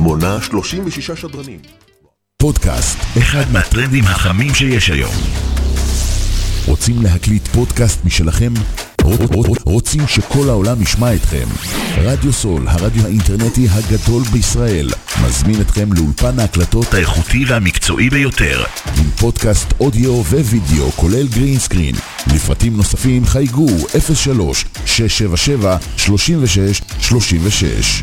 מונה 36 שדרנים. פודקאסט, אחד מהטרנדים החמים שיש היום. רוצים להקליט פודקאסט משלכם? רוצים שכל העולם ישמע אתכם? רדיו סול, הרדיו האינטרנטי הגדול בישראל, מזמין אתכם לאולפן ההקלטות האיכותי והמקצועי ביותר, עם פודקאסט אודיו ווידאו, כולל green screen. לפרטים נוספים חייגו 03 677 36 36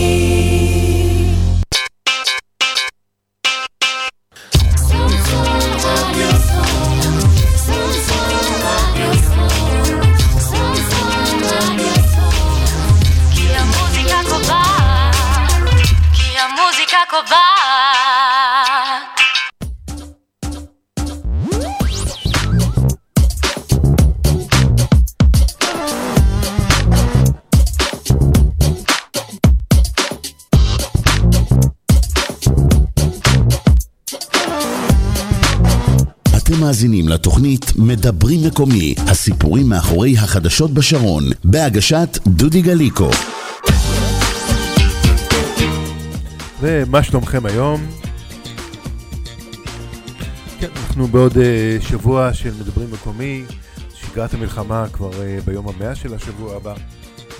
מאזינים לתוכנית מדברים מקומי, הסיפורים מאחורי החדשות בשרון, בהגשת דודי גליקו. ומה שלומכם היום? כן, אנחנו בעוד אה, שבוע של מדברים מקומי, שגרת המלחמה כבר אה, ביום המאה של השבוע הבא.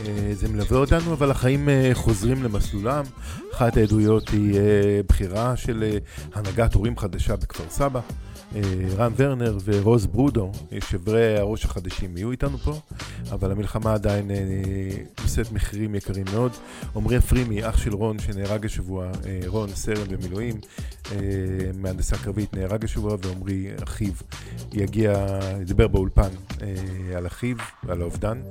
אה, זה מלווה אותנו, אבל החיים אה, חוזרים למסלולם. אחת העדויות היא אה, בחירה של הנהגת הורים חדשה בכפר סבא. אה, רן ורנר ורוז ברודו, שברי הראש החדשים, יהיו איתנו פה, אבל המלחמה עדיין אה, נושאת מחירים יקרים מאוד. עמרי אפרימי, אח של רון, שנהרג השבוע, אה, רון סרן במילואים, מהנדסה קרבית, נהרג השבוע, ועמרי, אחיו, יגיע, ידבר באולפן על אחיו ועל האובדן.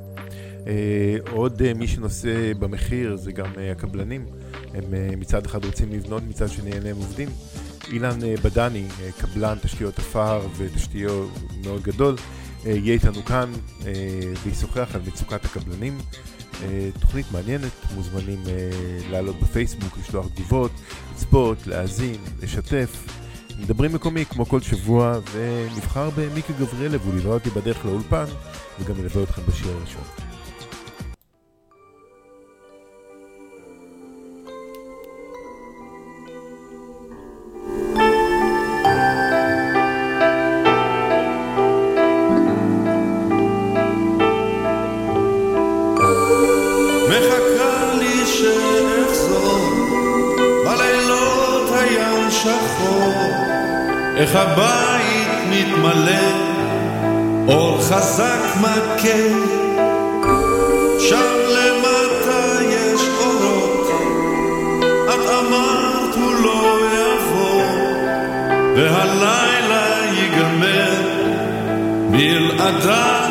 עוד מי שנושא במחיר זה גם הקבלנים. הם מצד אחד רוצים לבנות, מצד שני אין להם עובדים. אילן אה, בדני, אה, קבלן תשתיות עפר ותשתיות מאוד גדול, אה, יהיה איתנו כאן וישוחח על מצוקת הקבלנים. תוכנית מעניינת, מוזמנים לעלות בפייסבוק, לשלוח תגובות, לצפות, להאזין, לשתף. מדברים מקומי כמו כל שבוע, ונבחר במיקי גבריאלב, הוא ליווה אותי בדרך לאולפן, וגם ילווה אתכם בשיר הראשון. איך הבית מתמלא, אור חזק מכה, שם למטה יש אורות, את אמרת הוא לא יבוא, והלילה ייגמר בלעדיו.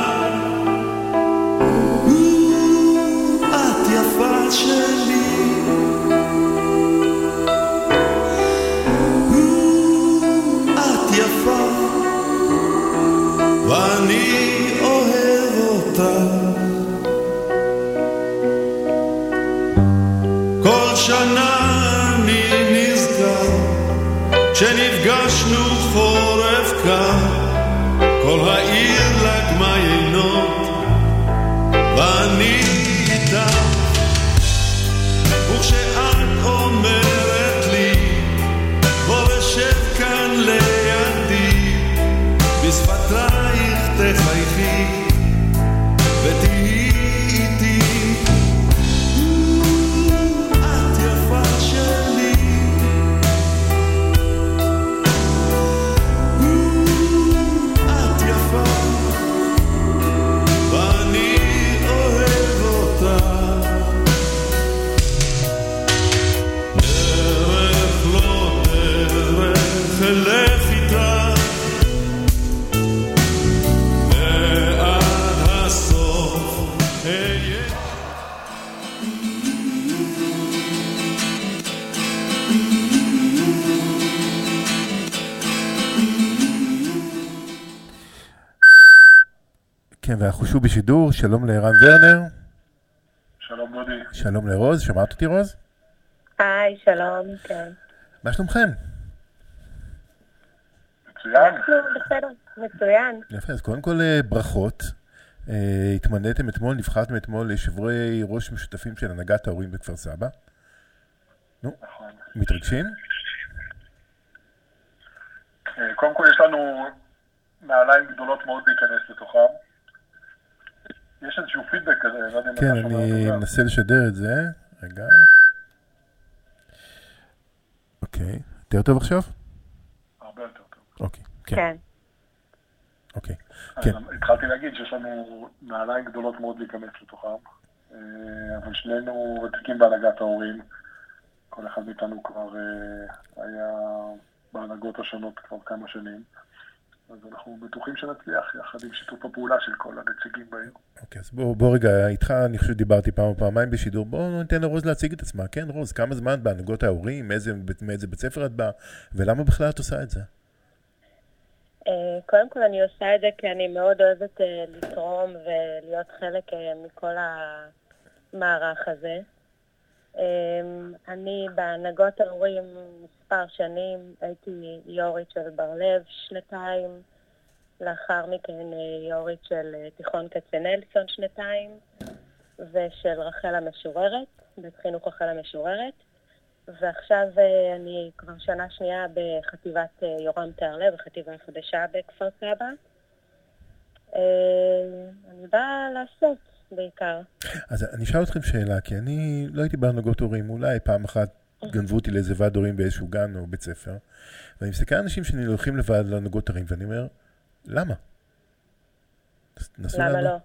ואנחנו שוב בשידור, שלום לערן ורנר, שלום דודי. שלום לרוז, שמעת אותי רוז? היי, שלום, כן. מה שלומכם? מצוין. בסדר, מצוין. יפה, אז קודם כל אה, ברכות. אה, התמניתם אתמול, נבחרתם אתמול לשברי ראש משותפים של הנהגת ההורים בכפר סבא. נו, נכון. מתרגשים? אה, קודם כל יש לנו נעליים גדולות מאוד להיכנס לתוכם. יש איזשהו פידבק כזה, לא יודע אם כן, אני. מנסה לשדר את זה. רגע. אוקיי, יותר טוב עכשיו? הרבה יותר טוב. אוקיי, כן, כן. אוקיי. אז כן. התחלתי להגיד שיש לנו נעליים גדולות מאוד להיכנס לתוכם, אה, אבל שנינו ותיקים בהנהגת ההורים. כל אחד מאיתנו כבר אה, היה בהנהגות השונות כבר כמה שנים. אז אנחנו בטוחים שנצליח יחד עם שיתוף הפעולה של כל הנציגים בעיר. אוקיי, אז בוא, בוא רגע, איתך אני חושב שדיברתי פעם או פעמיים בשידור, בואו ניתן לרוז להציג את עצמה. כן, רוז, כמה זמן בהנהגות ההורים, מאיזה, מאיזה בית ספר את באה, ולמה בכלל את עושה את זה? אה, קודם כל אני עושה את זה כי אני מאוד אוהבת אה, לתרום ולהיות חלק אה, מכל המערך הזה. אה, אני בהנהגות ההורים מספר שנים, הייתי יו"רית של בר לב שנתיים, לאחר מכן אה, יו"רית של אה, תיכון כצנלסון שנתיים, ושל רחל המשוררת, בית חינוך רחל המשוררת. ועכשיו אה, אני כבר שנה שנייה בחטיבת יורם תיארלב, בחטיבה החדשה בכפר סבא. אה, אני באה לעשות בעיקר. אז אני אשאל אתכם שאלה, כי אני לא הייתי בהנהגות הורים, אולי פעם אחת גנבו אותי לאיזה ועד הורים באיזשהו גן או בית ספר, ואני מסתכל על אנשים שאני הולכים לוועד להנהגות הורים, ואני אומר, למה? למה. לא?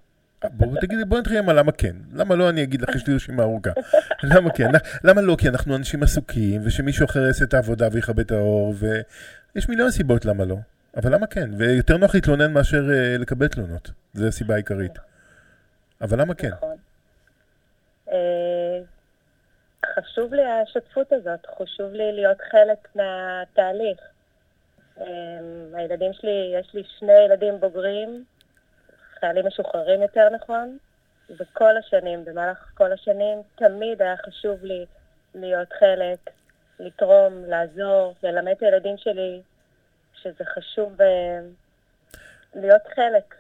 בואו תגידי, בואו נתחיל עם הלמה כן. למה לא, אני אגיד לך, יש לי רשימה ארוכה. למה כן? למה לא? כי אנחנו אנשים עסוקים, ושמישהו אחר יעשה את העבודה ויכבה את האור, ויש מיליון סיבות למה לא. אבל למה כן? ויותר נוח להתלונן מאשר אה, לקבל תלונות. זו הסיבה העיקרית. אבל למה כן? נכון. אה, חשוב לי השותפות הזאת, חשוב לי להיות חלק מהתהליך. אה, הילדים שלי, יש לי שני ילדים בוגרים, חיילים משוחררים יותר נכון, וכל השנים, במהלך כל השנים, תמיד היה חשוב לי להיות חלק, לתרום, לעזור, ללמד את הילדים שלי שזה חשוב אה, להיות חלק.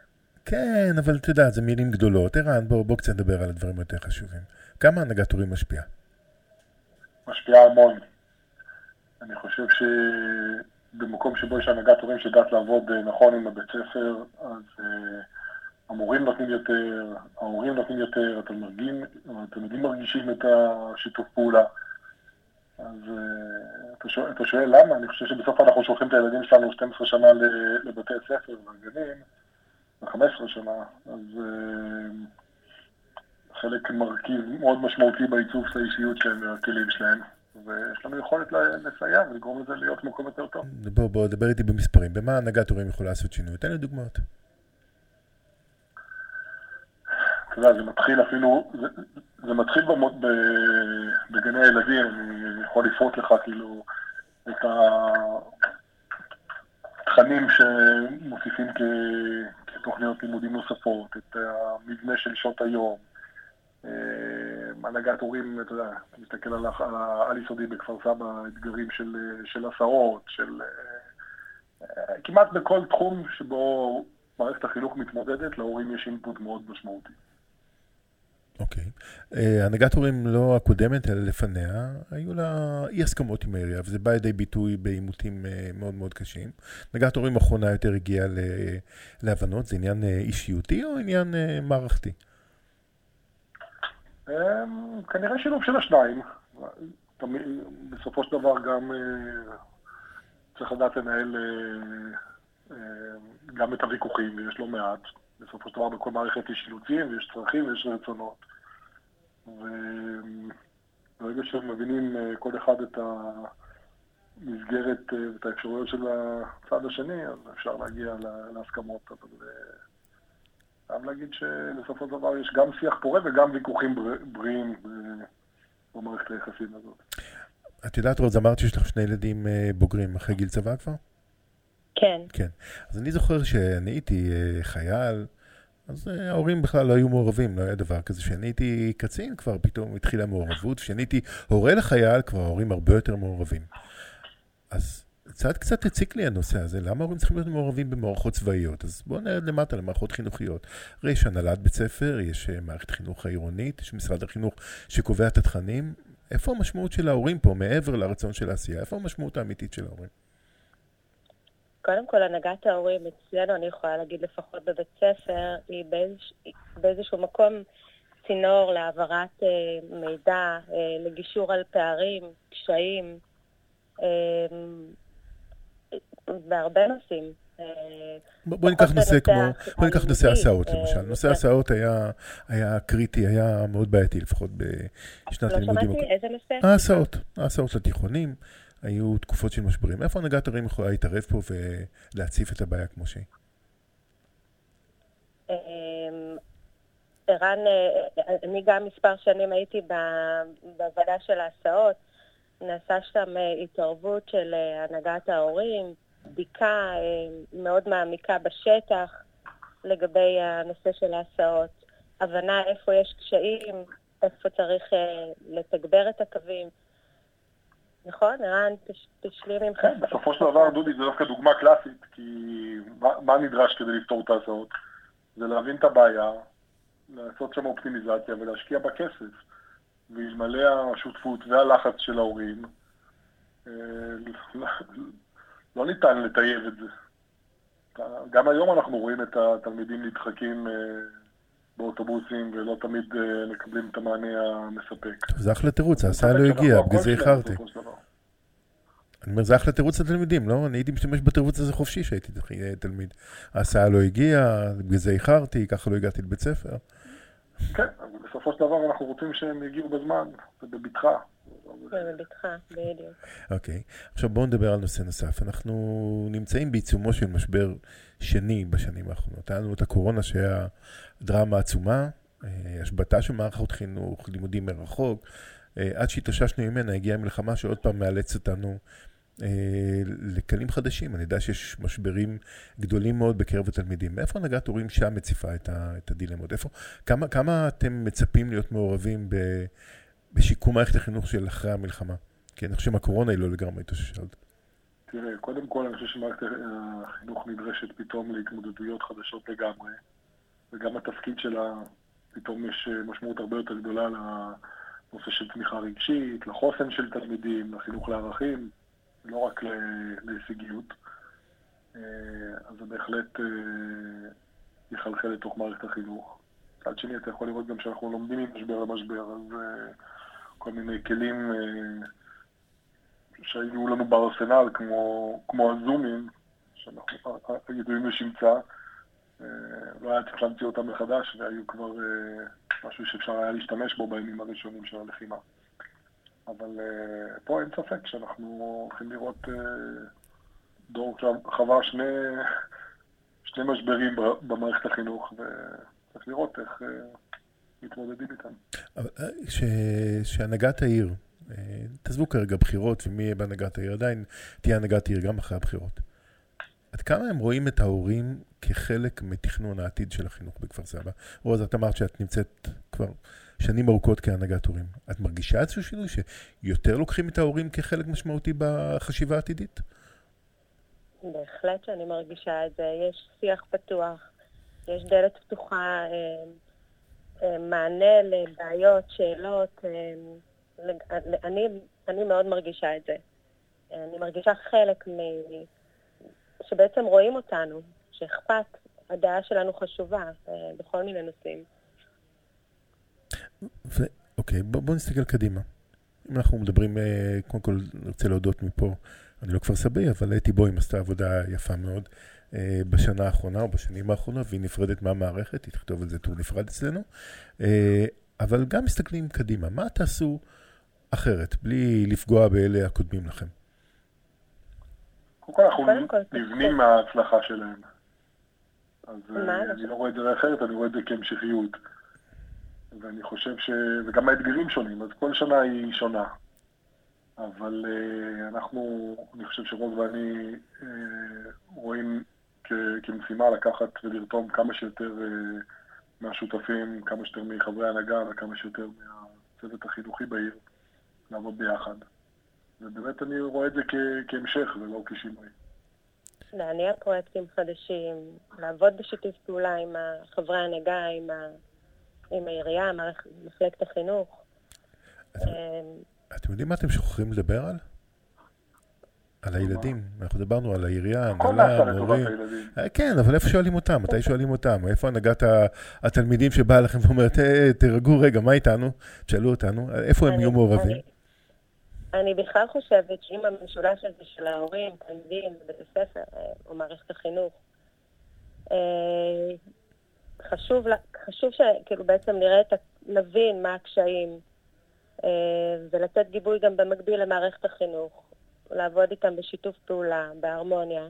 כן, אבל את יודעת, זה מילים גדולות. ערן, בוא, בוא קצת נדבר על הדברים היותר חשובים. כמה הנהגת הורים משפיעה? משפיעה המון. אני חושב שבמקום שבו יש הנהגת הורים שיודעת לעבוד אה, נכון עם הבית ספר, אז uh, המורים נותנים יותר, ההורים נותנים יותר, התלמידים, התלמידים מרגישים את השיתוף פעולה. אז uh, אתה, שואל, אתה שואל למה? אני חושב שבסוף אנחנו שולחים את הילדים שלנו 12 שנה לבתי הספר והגנים, ו-15 שנה, אז uh, חלק מרכיב מאוד משמעותי בעיצוב של האישיות שלהם והכלים שלהם, ויש לנו יכולת לסייע ולגרום לזה להיות מקום יותר טוב. בוא, בוא, דבר איתי במספרים. במה הנהגת הורים יכולה לעשות שינוי? תן לי דוגמאות. אתה יודע, זה מתחיל אפילו, זה, זה מתחיל במו, ב, בגני הילדים, אני יכול לפרוט לך כאילו את התכנים שמוסיפים כ, כתוכניות לימודים נוספות, את המבנה של שעות היום, אה, הנהגת הורים, אתה יודע, מסתכל על העל-יסודי בכפר סבא, אתגרים של, של הסעות, של... אה, אה, כמעט בכל תחום שבו מערכת החינוך מתמודדת, להורים יש אינפוט מאוד משמעותי. אוקיי. אה, הנהגת הורים לא הקודמת, אלא לפניה, היו לה אי הסכמות עם העירייה, וזה בא לידי ביטוי בעימותים אה, מאוד מאוד קשים. הנהגת הורים האחרונה יותר הגיעה ל- להבנות, זה עניין אה, אישיותי או עניין אה, מערכתי? אמ, כנראה שילוב של השניים. תמיד, בסופו של דבר גם אה, צריך לדעת לנהל אה, אה, גם את הוויכוחים, ויש לא מעט. בסופו של דבר בכל מערכת יש אילוצים, ויש צרכים ויש רצונות. וברגע שמבינים אה, כל אחד את המסגרת אה, ואת האפשרויות של הצד השני, אז אפשר להגיע לה- להסכמות. אבל אה, חייב להגיד שבסופו של דבר יש גם שיח פורה וגם ויכוחים בר- בריאים במערכת היחסים הזאת. את יודעת, רוז, אמרת שיש לך שני ילדים בוגרים אחרי גיל צבא כבר? כן. כן. אז אני זוכר שאני הייתי אה, חייל, אז אה, ההורים בכלל לא היו מעורבים, לא היה דבר כזה. כשאני הייתי קצין כבר פתאום התחילה מעורבות, כשאני הייתי הורה לחייל כבר ההורים הרבה יותר מעורבים. אז קצת קצת הציק לי הנושא הזה, למה ההורים צריכים להיות מעורבים במערכות צבאיות? אז בואו נרד למטה למערכות חינוכיות. הרי יש הנהלת בית ספר, יש אה, מערכת חינוך העירונית, יש משרד החינוך שקובע את התכנים. איפה המשמעות של ההורים פה, מעבר לרצון של העשייה? איפה המשמעות האמיתית של ההורים? קודם כל, הנהגת ההורים אצלנו, אני יכולה להגיד לפחות בבית ספר, היא באיזוש, באיזשהו מקום צינור להעברת אה, מידע, אה, לגישור על פערים, קשיים, אה, בהרבה נושאים. אה, בוא בוא ניקח נושא כמו, בוא ניקח נושא הסעות אה, למשל. נושא כן. הסעות היה, היה קריטי, היה מאוד בעייתי, לפחות בשנת לא הלימודים. שמעתי איזה נושא? ההסעות, ההסעות לתיכונים, היו תקופות של משברים. איפה הנהגת ההורים יכולה להתערב פה ולהציף את הבעיה כמו שהיא? אמ, ערן, אני גם מספר שנים הייתי בוועדה של ההסעות. נעשה שם אה, התערבות של אה, הנהגת ההורים, בדיקה אה, מאוד מעמיקה בשטח לגבי הנושא של ההסעות, הבנה איפה יש קשיים, איפה צריך לתגבר את הקווים. נכון? ערן, תש- תשלים ממך. כן, בסופו של דבר, דודי, זה דווקא דוגמה קלאסית, כי מה, מה נדרש כדי לפתור את ההסעות? זה להבין את הבעיה, לעשות שם אופטימיזציה ולהשקיע בכסף. ואלמלא השותפות והלחץ של ההורים, אה, לא- לא ניתן לטייב את זה. גם היום אנחנו רואים את התלמידים נדחקים אה, באוטובוסים ולא תמיד אה, מקבלים את המענה המספק. זה אחלה תירוץ, ההסעה לא הגיעה, בגלל זה איחרתי. אני אומר, זה אחלה תירוץ לתלמידים, לא? אני הייתי משתמש בתירוץ הזה חופשי כשהייתי תלמיד. ההסעה לא הגיעה, בגלל זה איחרתי, ככה לא הגעתי לבית ספר. כן, אבל בסופו של דבר אנחנו רוצים שהם יגיעו בזמן ובבטחה. בבטחה, בדיוק. אוקיי. עכשיו בואו נדבר על נושא נוסף. אנחנו נמצאים בעיצומו של משבר שני בשנים האחרונות. היה לנו את הקורונה שהיה דרמה עצומה, אה, השבתה של מערכות חינוך, לימודים מרחוק. אה, עד שהתאוששנו ממנה הגיעה מלחמה שעוד פעם מאלצת אותנו אה, לקלים חדשים. אני יודע שיש משברים גדולים מאוד בקרב התלמידים. מאיפה הנהגת הורים שם מציפה את הדילמות? איפה, כמה, כמה אתם מצפים להיות מעורבים ב, בשיקום מערכת החינוך של אחרי המלחמה? כי אני חושב שהקורונה היא לא לגמרי התאוששה עוד. תראה, קודם כל אני חושב שמערכת החינוך נדרשת פתאום להתמודדויות חדשות לגמרי, וגם התפקיד שלה, פתאום יש אה, משמעות הרבה יותר גדולה לנושא של תמיכה רגשית, לחוסן של תלמידים, לחינוך לערכים, לא רק להישגיות. אה, אז זה בהחלט אה, יחלחל לתוך מערכת החינוך. מצד שני, אתה יכול לראות גם שאנחנו לומדים ממשבר למשבר, אז כל מיני כלים אה, שהיו לנו בארסנל, כמו, כמו הזומים, שאנחנו ידועים לשמצה, אה, לא היה צריך להמציא אותם מחדש, והיו כבר אה, משהו שאפשר היה להשתמש בו בימים הראשונים של הלחימה. אבל אה, פה אין ספק שאנחנו הולכים לראות אה, דור שחווה שני, שני משברים במערכת החינוך, וצריך לראות איך אה, מתמודדים איתם. אבל, אה, ש... שהנהגת העיר, אה, תעזבו כרגע בחירות ומי יהיה בהנהגת העיר, עדיין תהיה הנהגת העיר גם אחרי הבחירות. עד כמה הם רואים את ההורים כחלק מתכנון העתיד של החינוך בכפר סבא? רוז, את אמרת שאת נמצאת כבר שנים ארוכות כהנהגת הורים. את מרגישה איזשהו שינוי שיותר לוקחים את ההורים כחלק משמעותי בחשיבה העתידית? בהחלט שאני מרגישה את זה. יש שיח פתוח, יש דלת פתוחה, אה, מענה לבעיות, שאלות. אה, אני, אני מאוד מרגישה את זה. אה, אני מרגישה חלק מ... שבעצם רואים אותנו, שאכפת, הדעה שלנו חשובה אה, בכל מיני נושאים. ו... אוקיי, בוא, בוא נסתכל קדימה. אם אנחנו מדברים, אה, קודם כל נרצה להודות מפה, אני לא כפר סבאי, אבל אתי בוים עשתה עבודה יפה מאוד אה, בשנה האחרונה או בשנים האחרונות, והיא נפרדת מהמערכת, היא תכתוב על זה טור נפרד אצלנו. אה, אבל גם מסתכלים קדימה, מה תעשו אחרת, בלי לפגוע באלה הקודמים לכם? קודם כל אנחנו כל, נבנים כן. מההצלחה שלהם. אז אה, מה? אני לא רואה את זה אחרת, אני רואה את זה כהמשכיות. ואני חושב ש... וגם האתגרים שונים, אז כל שנה היא שונה. אבל אה, אנחנו, אני חושב שרוז ואני אה, רואים כמשימה לקחת ולרתום כמה שיותר אה, מהשותפים, כמה שיותר מחברי ההנהגה וכמה שיותר מהצוות החינוכי בעיר, לעבוד ביחד. ובאמת אני רואה את זה כ- כהמשך ולא כשינוי. להניע פרויקטים חדשים, לעבוד בשיתוף פעולה עם חברי ההנהגה, עם, ה... עם העירייה, מחלקת החינוך. אתם- אמ, אתם יודעים מה אתם שוכחים לדבר על? על הילדים. אנחנו דיברנו על העירייה, הנהלה, לטובת מורים. הילדים. אה, כן, אבל איפה שואלים אותם? מתי שואלים אותם? איפה הנהגת התלמידים שבאה לכם ואומרת, "אה, תירגעו רגע, מה איתנו? תשאלו אותנו, איפה הם יהיו מעורבים? אני- בכלל חושבת שאם המשולש הזה של ההורים, תלמידים, בית הספר אה, או מערכת החינוך, אה, חשוב, חשוב שכאילו בעצם נראה את, ה- נבין מה הקשיים אה, ולתת גיבוי גם במקביל למערכת החינוך, לעבוד איתם בשיתוף פעולה, בהרמוניה,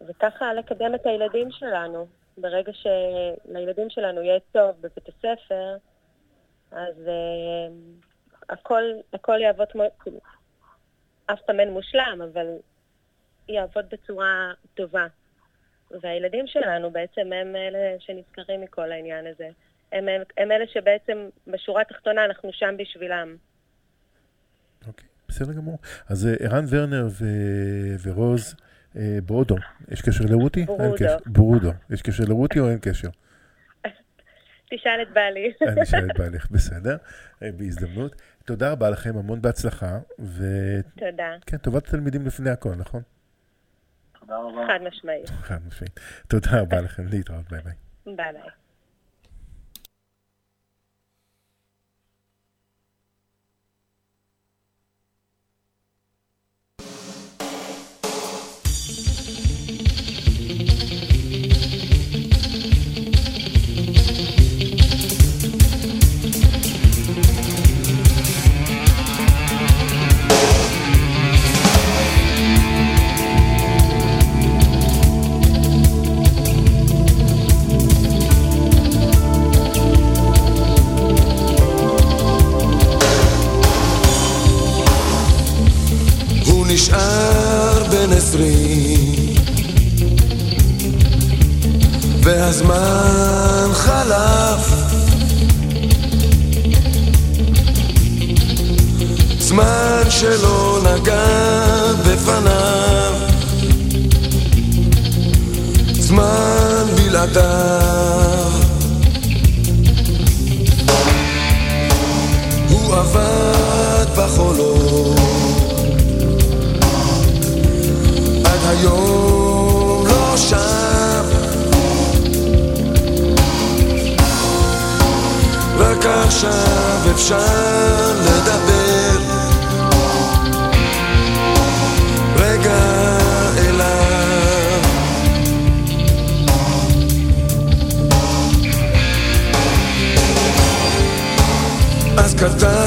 וככה לקדם את הילדים שלנו. ברגע שלילדים שלנו יהיה טוב בבית הספר, אז אה, הכל, הכל יעבוד כמו, אף פעם אין מושלם, אבל יעבוד בצורה טובה. והילדים שלנו בעצם הם אלה שנזכרים מכל העניין הזה. הם, הם, הם אלה שבעצם בשורה התחתונה אנחנו שם בשבילם. אוקיי, בסדר גמור. אז אה, ערן ורנר ו- ורוז אה, ברודו, יש קשר לרותי? אין ברודו. קשר. ברודו. יש קשר לרותי או אין קשר? תשאל את בעלי. אני אשאל את בעלך, בסדר, אה, בהזדמנות. תודה רבה לכם, המון בהצלחה, וכן, תודה. טובת התלמידים לפני הכל, נכון? תודה רבה. חד משמעית. חד משמעית. תודה רבה לכם, להתראות, ביי ביי. ביי ביי. más. עכשיו אפשר לדבר. רגע אליו אז כתבת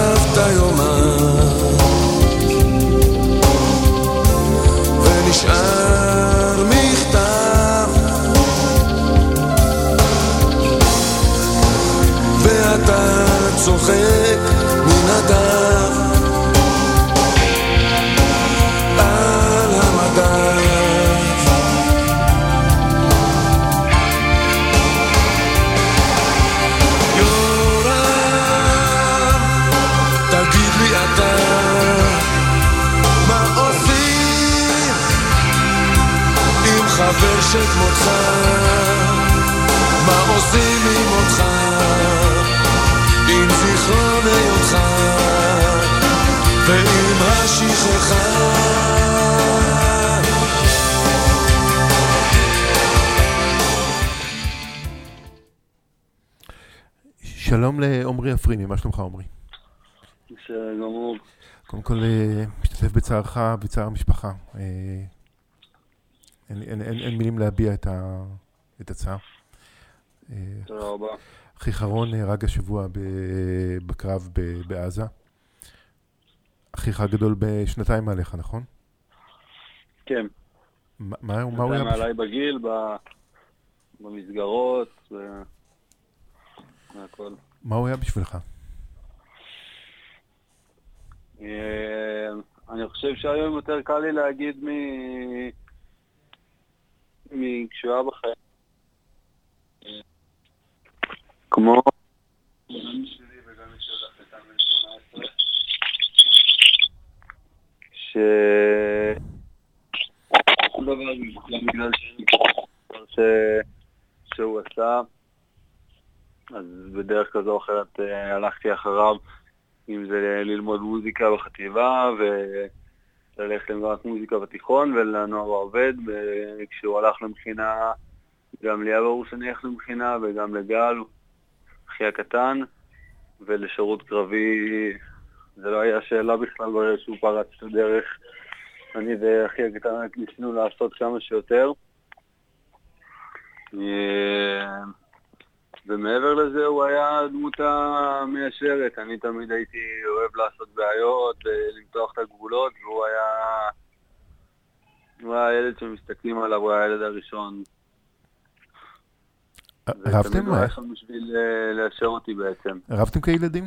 אפריני, מה שלומך עומרי? בסדר גמור. קודם כל, אה, משתתף בצערך, בצער המשפחה. אה, אין, אין, אין, אין מילים להביע את, ה, את הצער. אה, תודה רבה. אחיך רון נהרג השבוע בקרב ב- בעזה. אחיך הגדול בשנתיים מעליך, נכון? כן. מה, מה, הוא היה? בש- מעליי בגיל, ב- במסגרות, ו- והכל. מה הוא היה בשבילך? אה, אני חושב שהיום יותר קל לי להגיד מ... לעצמי כשהוא היה בחיים. כמו... ש... כל דבר גם בגלל ש... שהוא עשה, אז בדרך כזו או אחרת אה, הלכתי אחריו, אם זה ללמוד מוזיקה בחטיבה וללכת למגמת מוזיקה בתיכון ולנוער העובד, וכשהוא הלך למכינה, גם לי היה ברור שאני אלך למכינה וגם לגל, אחי הקטן, ולשירות קרבי זה לא היה שאלה בכלל ברגע שהוא פרץ את הדרך. אני ואחי הקטן ניסינו לעשות כמה שיותר. אה, ומעבר לזה הוא היה הדמות המיישרת. אני תמיד הייתי אוהב לעשות בעיות ולמתוח את הגבולות, והוא היה... הוא היה הילד שמסתכלים עליו, הוא היה הילד הראשון. רבתם? הוא היה שם בשביל אה, ליישר אותי בעצם. רבתם כילדים?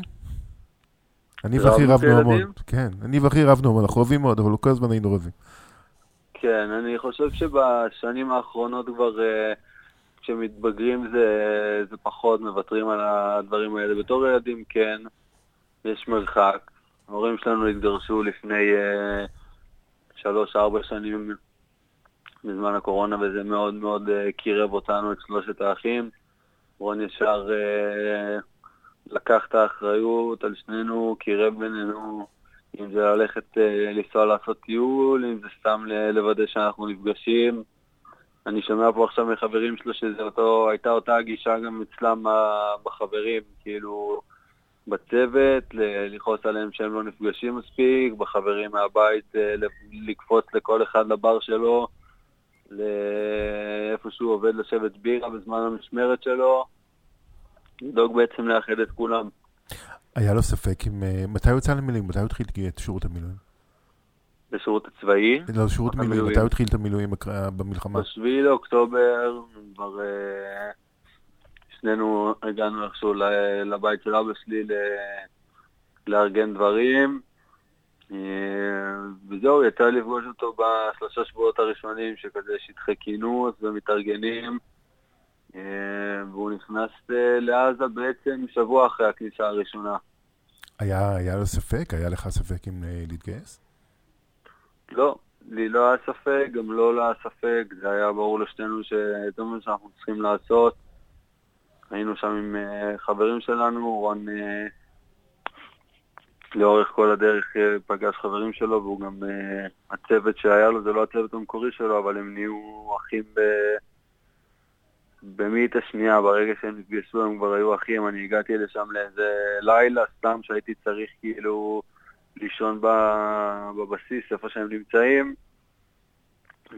אני ואחי רבנו? המון. כן, אני ואחי רבנו המון, אנחנו רבים מאוד, אבל כל הזמן היינו רבים. כן, אני חושב שבשנים האחרונות כבר אה, כשמתבגרים זה, זה פחות, מוותרים על הדברים האלה. בתור ילדים כן, יש מרחק. ההורים שלנו התגרשו לפני אה, שלוש-ארבע שנים בזמן הקורונה, וזה מאוד מאוד אה, קירב אותנו, את שלושת האחים. רון ישר אה, לקח את האחריות על שנינו, קירב בינינו, אם זה ללכת אה, לנסוע לעשות טיול, אם זה סתם לוודא שאנחנו נפגשים. אני שומע פה עכשיו מחברים שלו שהייתה אותה הגישה גם אצלם בחברים, כאילו בצוות, לכעוס עליהם שהם לא נפגשים מספיק, בחברים מהבית אה, לקפוץ לכל אחד לבר שלו, לאיפה שהוא עובד לשבת בירה בזמן המשמרת שלו, לדאוג בעצם לאחד את כולם. היה לו ספק אם... אה, מתי הוא יצא למילואים? מתי הוא התחיל את שירות המילואים? בשירות הצבאי. לא, שירות מילואים. מתי הוא התחיל את המילואים במלחמה? בשביעי לאוקטובר כבר אה, שנינו הגענו איכשהו לבית של אבא שלי לארגן דברים. אה, וזהו, יצא לפגוש אותו בשלושה שבועות הראשונים שכזה שטחי כינוס ומתארגנים. אה, והוא נכנס לעזה בעצם שבוע אחרי הכניסה הראשונה. היה היה לו ספק? היה לך ספק אם להתגייס? לא, לי לא היה ספק, גם לא היה ספק, זה היה ברור לשנינו שזה מה שאנחנו צריכים לעשות. היינו שם עם אה, חברים שלנו, רון אה, לאורך כל הדרך אה, פגש חברים שלו, והוא גם, הצוות שהיה לו, זה לא הצוות המקורי שלו, אבל הם נהיו אחים ב... במאית השנייה, ברגע שהם נפגשו הם כבר היו אחים, אני הגעתי לשם לאיזה לילה, סתם שהייתי צריך כאילו לישון בבסיס, איפה שהם נמצאים,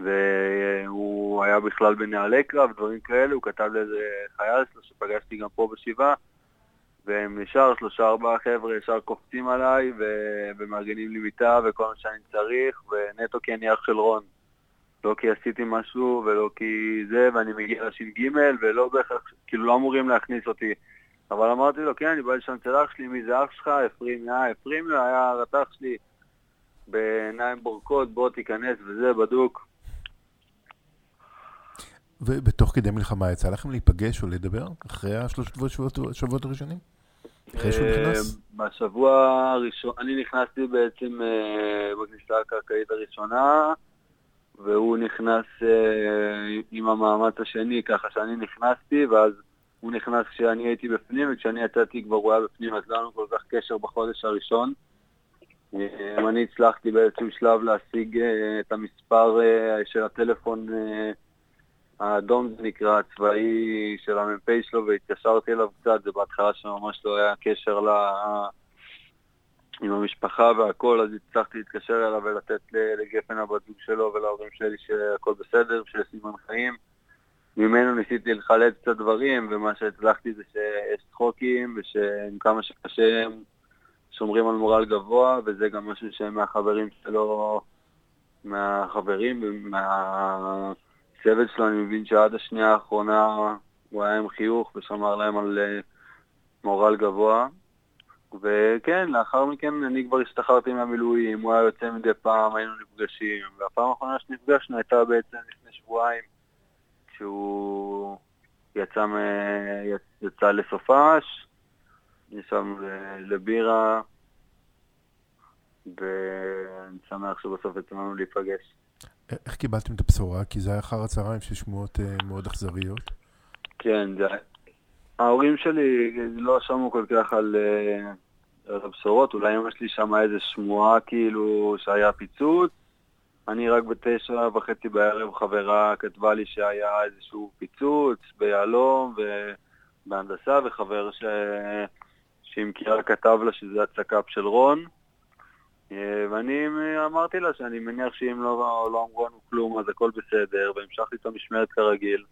והוא היה בכלל בנעלי קרב, דברים כאלה, הוא כתב לאיזה חייל שלו שפגשתי גם פה בשבעה, והם ישר, שלושה ארבעה חבר'ה ישר קופצים עליי ו- ומארגנים לי מיטה וכל מה שאני צריך, ונטו כי אני אח של רון. לא כי עשיתי משהו ולא כי זה, ואני מגיע לש"ג ולא בהכרח, כאילו לא אמורים להכניס אותי. אבל אמרתי לו, כן, אני בא לשם אצל אח שלי, מי זה אח שלך? אפרים, אה, אפרים היה הרתח שלי בעיניים בורקות, בוא תיכנס וזה, בדוק. ובתוך כדי מלחמה יצא לכם להיפגש או לדבר? אחרי השלושת שבועות- הראשונים? אחרי שהוא נכנס? אה, בשבוע הראשון, אני נכנסתי בעצם אה, בכניסה הקרקעית הראשונה, והוא נכנס עם המאמץ השני, ככה שאני נכנסתי, ואז הוא נכנס כשאני הייתי בפנים, וכשאני יצאתי כבר הוא היה בפנים, אז לא היה לנו כל כך קשר בחודש הראשון. אה, אני הצלחתי באיזשהו שלב להשיג אה, את המספר אה, של הטלפון האדום זה נקרא, הצבאי של המ"פ שלו, והתקשרתי אליו קצת, זה בהתחלה שממש לא היה קשר ל... עם המשפחה והכל, אז הצלחתי להתקשר אליו ולתת לגפן הבת זוג שלו ולהורים שלי שהכל בסדר, שיש סימן חיים. ממנו ניסיתי לחלץ קצת דברים, ומה שהצלחתי זה שיש צחוקים, ושעם כמה שקשה הם שומרים על מורל גבוה, וזה גם משהו שמהחברים שלו, מהחברים ומהצוות שלו, אני מבין שעד השנייה האחרונה הוא היה עם חיוך ושמר להם על אה, מורל גבוה. וכן, לאחר מכן אני כבר השתחררתי מהמילואים, הוא היה יוצא מדי פעם, היינו נפגשים, והפעם האחרונה שנפגשנו הייתה בעצם לפני שבועיים, שהוא יצא, מ... יצא לסופש, ישבנו לבירה, ואני שמח שבסוף יצאנו להיפגש. איך קיבלתם את הבשורה? כי זה היה אחר הצהריים של שמועות אה, מאוד אכזריות. כן, זה... ההורים שלי לא שמעו כל כך על, אה, על הבשורות, אולי אמא שלי שמעה איזה שמועה כאילו שהיה פיצוץ. אני רק בתשע וחצי בערב חברה כתבה לי שהיה איזשהו פיצוץ ביהלום ובהנדסה, וחבר ש... שהיא מכירה כתב לה שזה הצק"פ של רון. אה, ואני אמרתי לה שאני מניח שאם לא, לא אמרו לנו כלום אז הכל בסדר, והמשכתי את המשמרת כרגיל.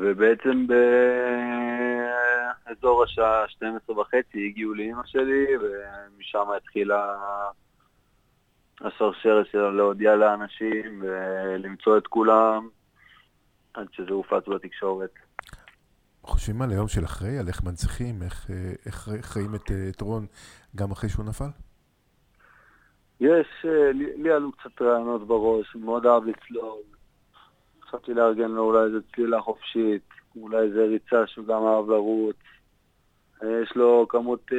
ובעצם באזור השעה 12 וחצי הגיעו לאימא שלי, ומשם התחילה השרשרת שלה להודיע לאנשים ולמצוא את כולם עד שזה הופץ בתקשורת. חושבים על היום של אחרי, על איך מנציחים, איך, אה, איך חיים את, אה, את רון גם אחרי שהוא נפל? יש, אה, לי, לי עלו קצת רעיונות בראש, מאוד אהב לצלול. חשבתי לארגן לו אולי איזה צלילה חופשית, אולי איזה ריצה שהוא גם אהב לרוץ. יש לו כמות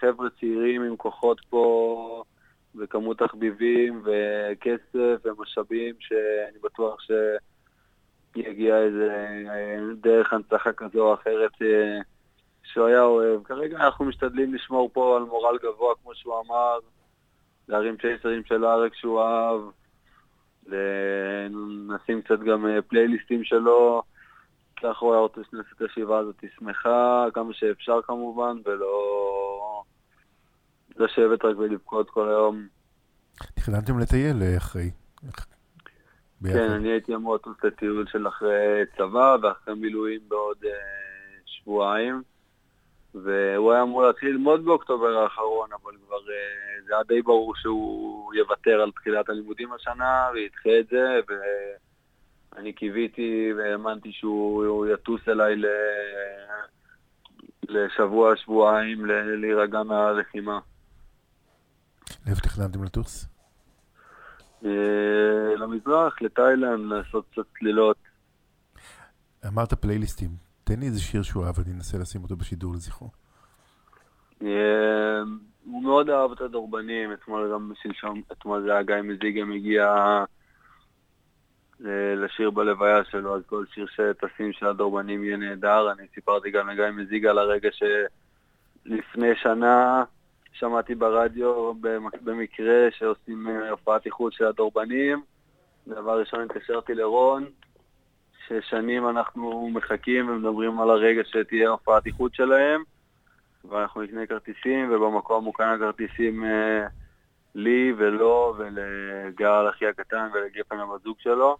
חבר'ה צעירים עם כוחות פה, וכמות תחביבים, וכסף, ומשאבים, שאני בטוח ש... יגיע איזה אה, דרך הנצחה כזו או אחרת אה, שהוא היה אוהב. כרגע אנחנו משתדלים לשמור פה על מורל גבוה, כמו שהוא אמר, להרים צ'ייסרים של הארץ שהוא אהב, נשים קצת גם אה, פלייליסטים שלו. היה רוצה שנעשה את הישיבה הזאת שמחה, כמה שאפשר כמובן, ולא לשבת רק ולבכות כל היום. תכננתם לטייל אחרי. ביחד. כן, אני הייתי אמור לטוס לטיול של אחרי צבא ואחרי מילואים בעוד uh, שבועיים. והוא היה אמור להתחיל ללמוד באוקטובר האחרון, אבל כבר uh, זה היה די ברור שהוא יוותר על תחילת הלימודים השנה וידחה את זה, ואני קיוויתי והאמנתי שהוא יטוס אליי ל... לשבוע, שבועיים, להירגע מהלחימה. לאיפה תכננתם לטוס? אה, למזרח, לתאילנד, לעשות קצת צלילות. אמרת פלייליסטים, תן לי איזה שיר שהוא אהב, אני אנסה לשים אותו בשידור לזכרו. אה, הוא מאוד אהב את הדורבנים, אתמול גם שלשום, אתמול זה היה גיא מזיגם הגיע אה, לשיר בלוויה שלו, אז כל שיר שתשים של הדורבנים יהיה נהדר. אני סיפרתי גם לגיא מזיגה על הרגע שלפני שנה שמעתי ברדיו במקרה שעושים אה, הופעת איחוד של הדורבנים. דבר ראשון התקשרתי לרון, ששנים אנחנו מחכים ומדברים על הרגע שתהיה הופעת איחוד שלהם, ואנחנו נקנה כרטיסים, ובמקום הוא קנה כרטיסים אה, לי ולו ולגל אחי הקטן ולגפן הבת זוג שלו.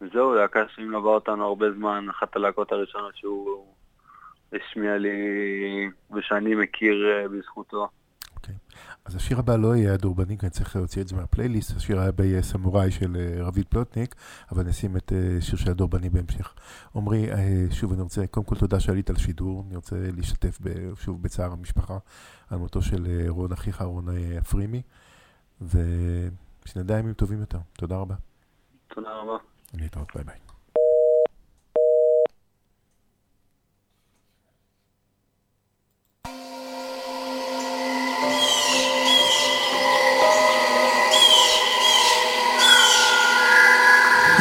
וזהו, להקה שמלווה אותנו הרבה זמן, אחת הלהקות הראשונות שהוא השמיע לי ושאני מכיר אה, בזכותו. אז השיר הבא לא יהיה הדורבני, כי אני צריך להוציא את זה מהפלייליסט, השיר הבא יהיה סמוראי של אה, רביד פלוטניק, אבל נשים את אה, שיר של הדורבני בהמשך. עמרי, שוב, אני רוצה, קודם כל תודה שעלית על שידור, אני רוצה להשתתף שוב בצער המשפחה על מותו של רון אחיך, רון אפרימי, ושנדע ימים טובים יותר. תודה רבה. תודה רבה. אני אתראות, ביי ביי.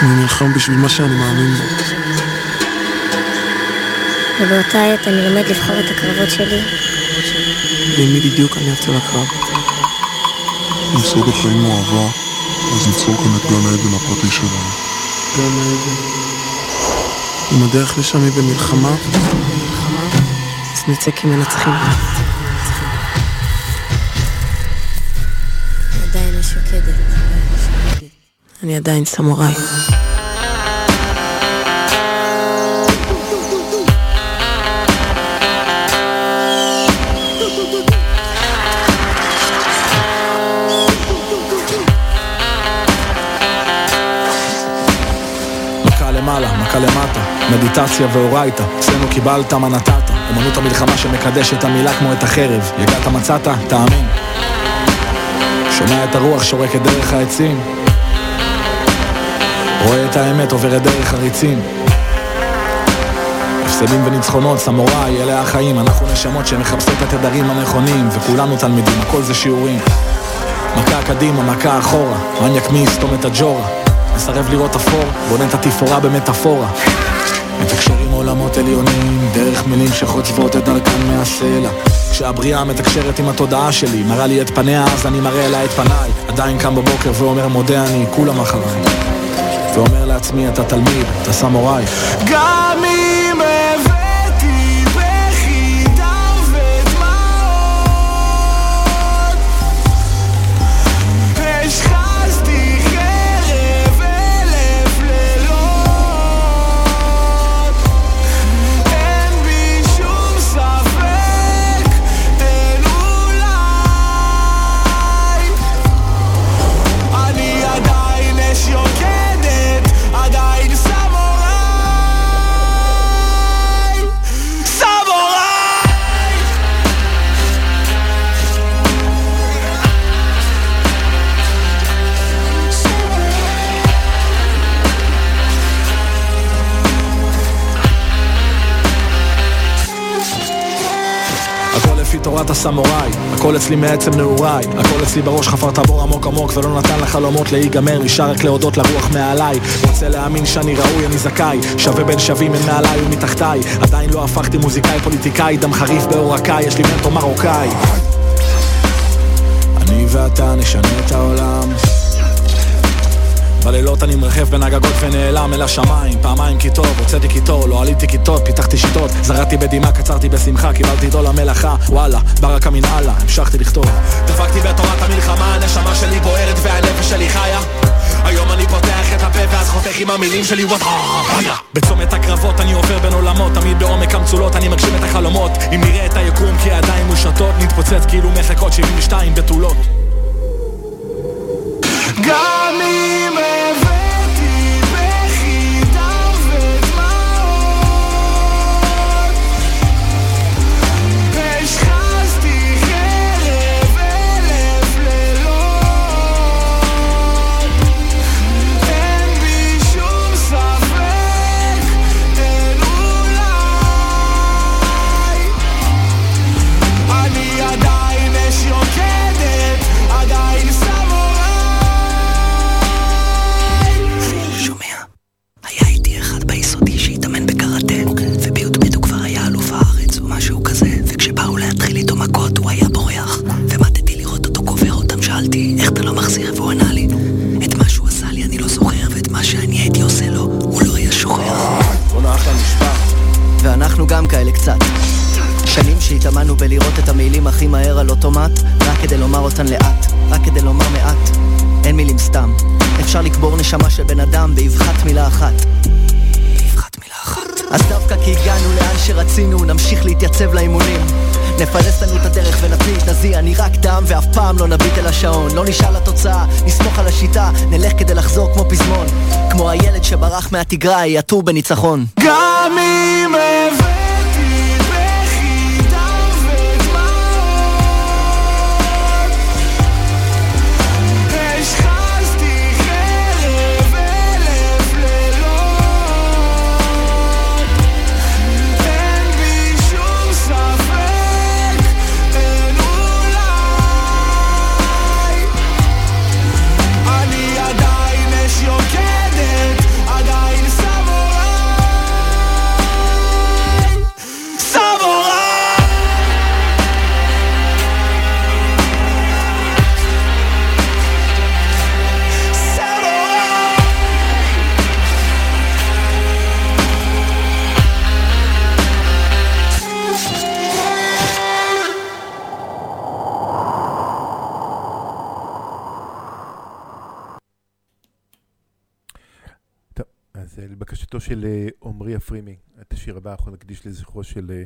אני נלחם בשביל מה שאני מאמין בו. ובאותה עת אני לומד לבחור את הקרבות שלי. ועם מי בדיוק אני יוצא לקרב. אם סוד החיים הוא אהבה, אז ניצור כאן את גן העדן הפרטי שלנו. גן העדן. אם הדרך לשם היא במלחמה, אז נצא כמנצחים. עדיין משוקדת. אני עדיין סמוראי. מכה למטה, מדיטציה ואורייתא, אצלנו קיבלת מה נתת, אמנות המלחמה שמקדש את המילה כמו את החרב, יגעת מצאת, תאמין. שומע את הרוח שורקת דרך העצים, רואה את האמת עוברת דרך הריצים. הפסדים וניצחונות, סמוראי, אלה החיים, אנחנו נשמות שמחפשות את התדרים הנכונים, וכולנו תלמידים, הכל זה שיעורים. מכה קדימה, מכה אחורה, מניאק מי יסתום את הג'ורה. מסרב לראות אפור, בונה את התפאורה במטאפורה. מתקשר עם עולמות עליונים, דרך מילים שחוצבות את דרכן מהסלע. כשהבריאה מתקשרת עם התודעה שלי, מראה לי את פניה, אז אני מראה לה את פניי. עדיין קם בבוקר ואומר מודה אני, כולם אחריי. ואומר לעצמי, אתה תלמיד, אתה סמוראי. גם אם תורת הסמוראי, הכל אצלי מעצם נעוריי, הכל אצלי בראש חפרת בור עמוק עמוק ולא נתן לחלומות להיגמר, נשאר רק להודות לרוח מעליי, רוצה להאמין שאני ראוי, אני זכאי, שווה בין שווים, אין מעליי ומתחתיי, עדיין לא הפכתי מוזיקאי פוליטיקאי, דם חריף בעורקיי, יש לי מנטו מרוקאי. אני ואתה נשנה את העולם. בלילות אני מרחב בין הגגות ונעלם אל השמיים. פעמיים כי טוב, הוצאתי קיטור, לא עליתי כיתות, פיתחתי שיטות. זרעתי בדמעה, קצרתי בשמחה, קיבלתי עיתו למלאכה. וואלה, ברקה מן אללה, המשכתי לכתוב. דפקתי בתורת המלחמה, הנשמה שלי בוערת והנפש שלי חיה. היום אני פותח את הפה ואז חותך עם המילים שלי וואט בצומת הקרבות אני עובר בין עולמות תמיד בעומק המצולות אני מגשים את החלומות. אם נראה את היקום כי עדיין מושטות נתפוצץ כאילו מחכות 72 בתולות גם אם הבאתי גם כאלה קצת שנים שהתאמנו בלראות את המילים הכי מהר על אוטומט רק כדי לומר אותן לאט, רק כדי לומר מעט אין מילים סתם אפשר לקבור נשמה של בן אדם באבחת מילה אחת אז דווקא כי הגענו לאן שרצינו, נמשיך להתייצב לאימונים. נפרס לנו את הדרך הזיע, אני רק דם ואף פעם לא נביט אל השעון. לא נשאל לתוצאה, נסמוך על השיטה, נלך כדי לחזור כמו פזמון. כמו הילד שברח מהתגרה, יעטור בניצחון. גם אם של אה, עמרי אפרימי, את השיר הבא אנחנו נקדיש לזכרו של אה,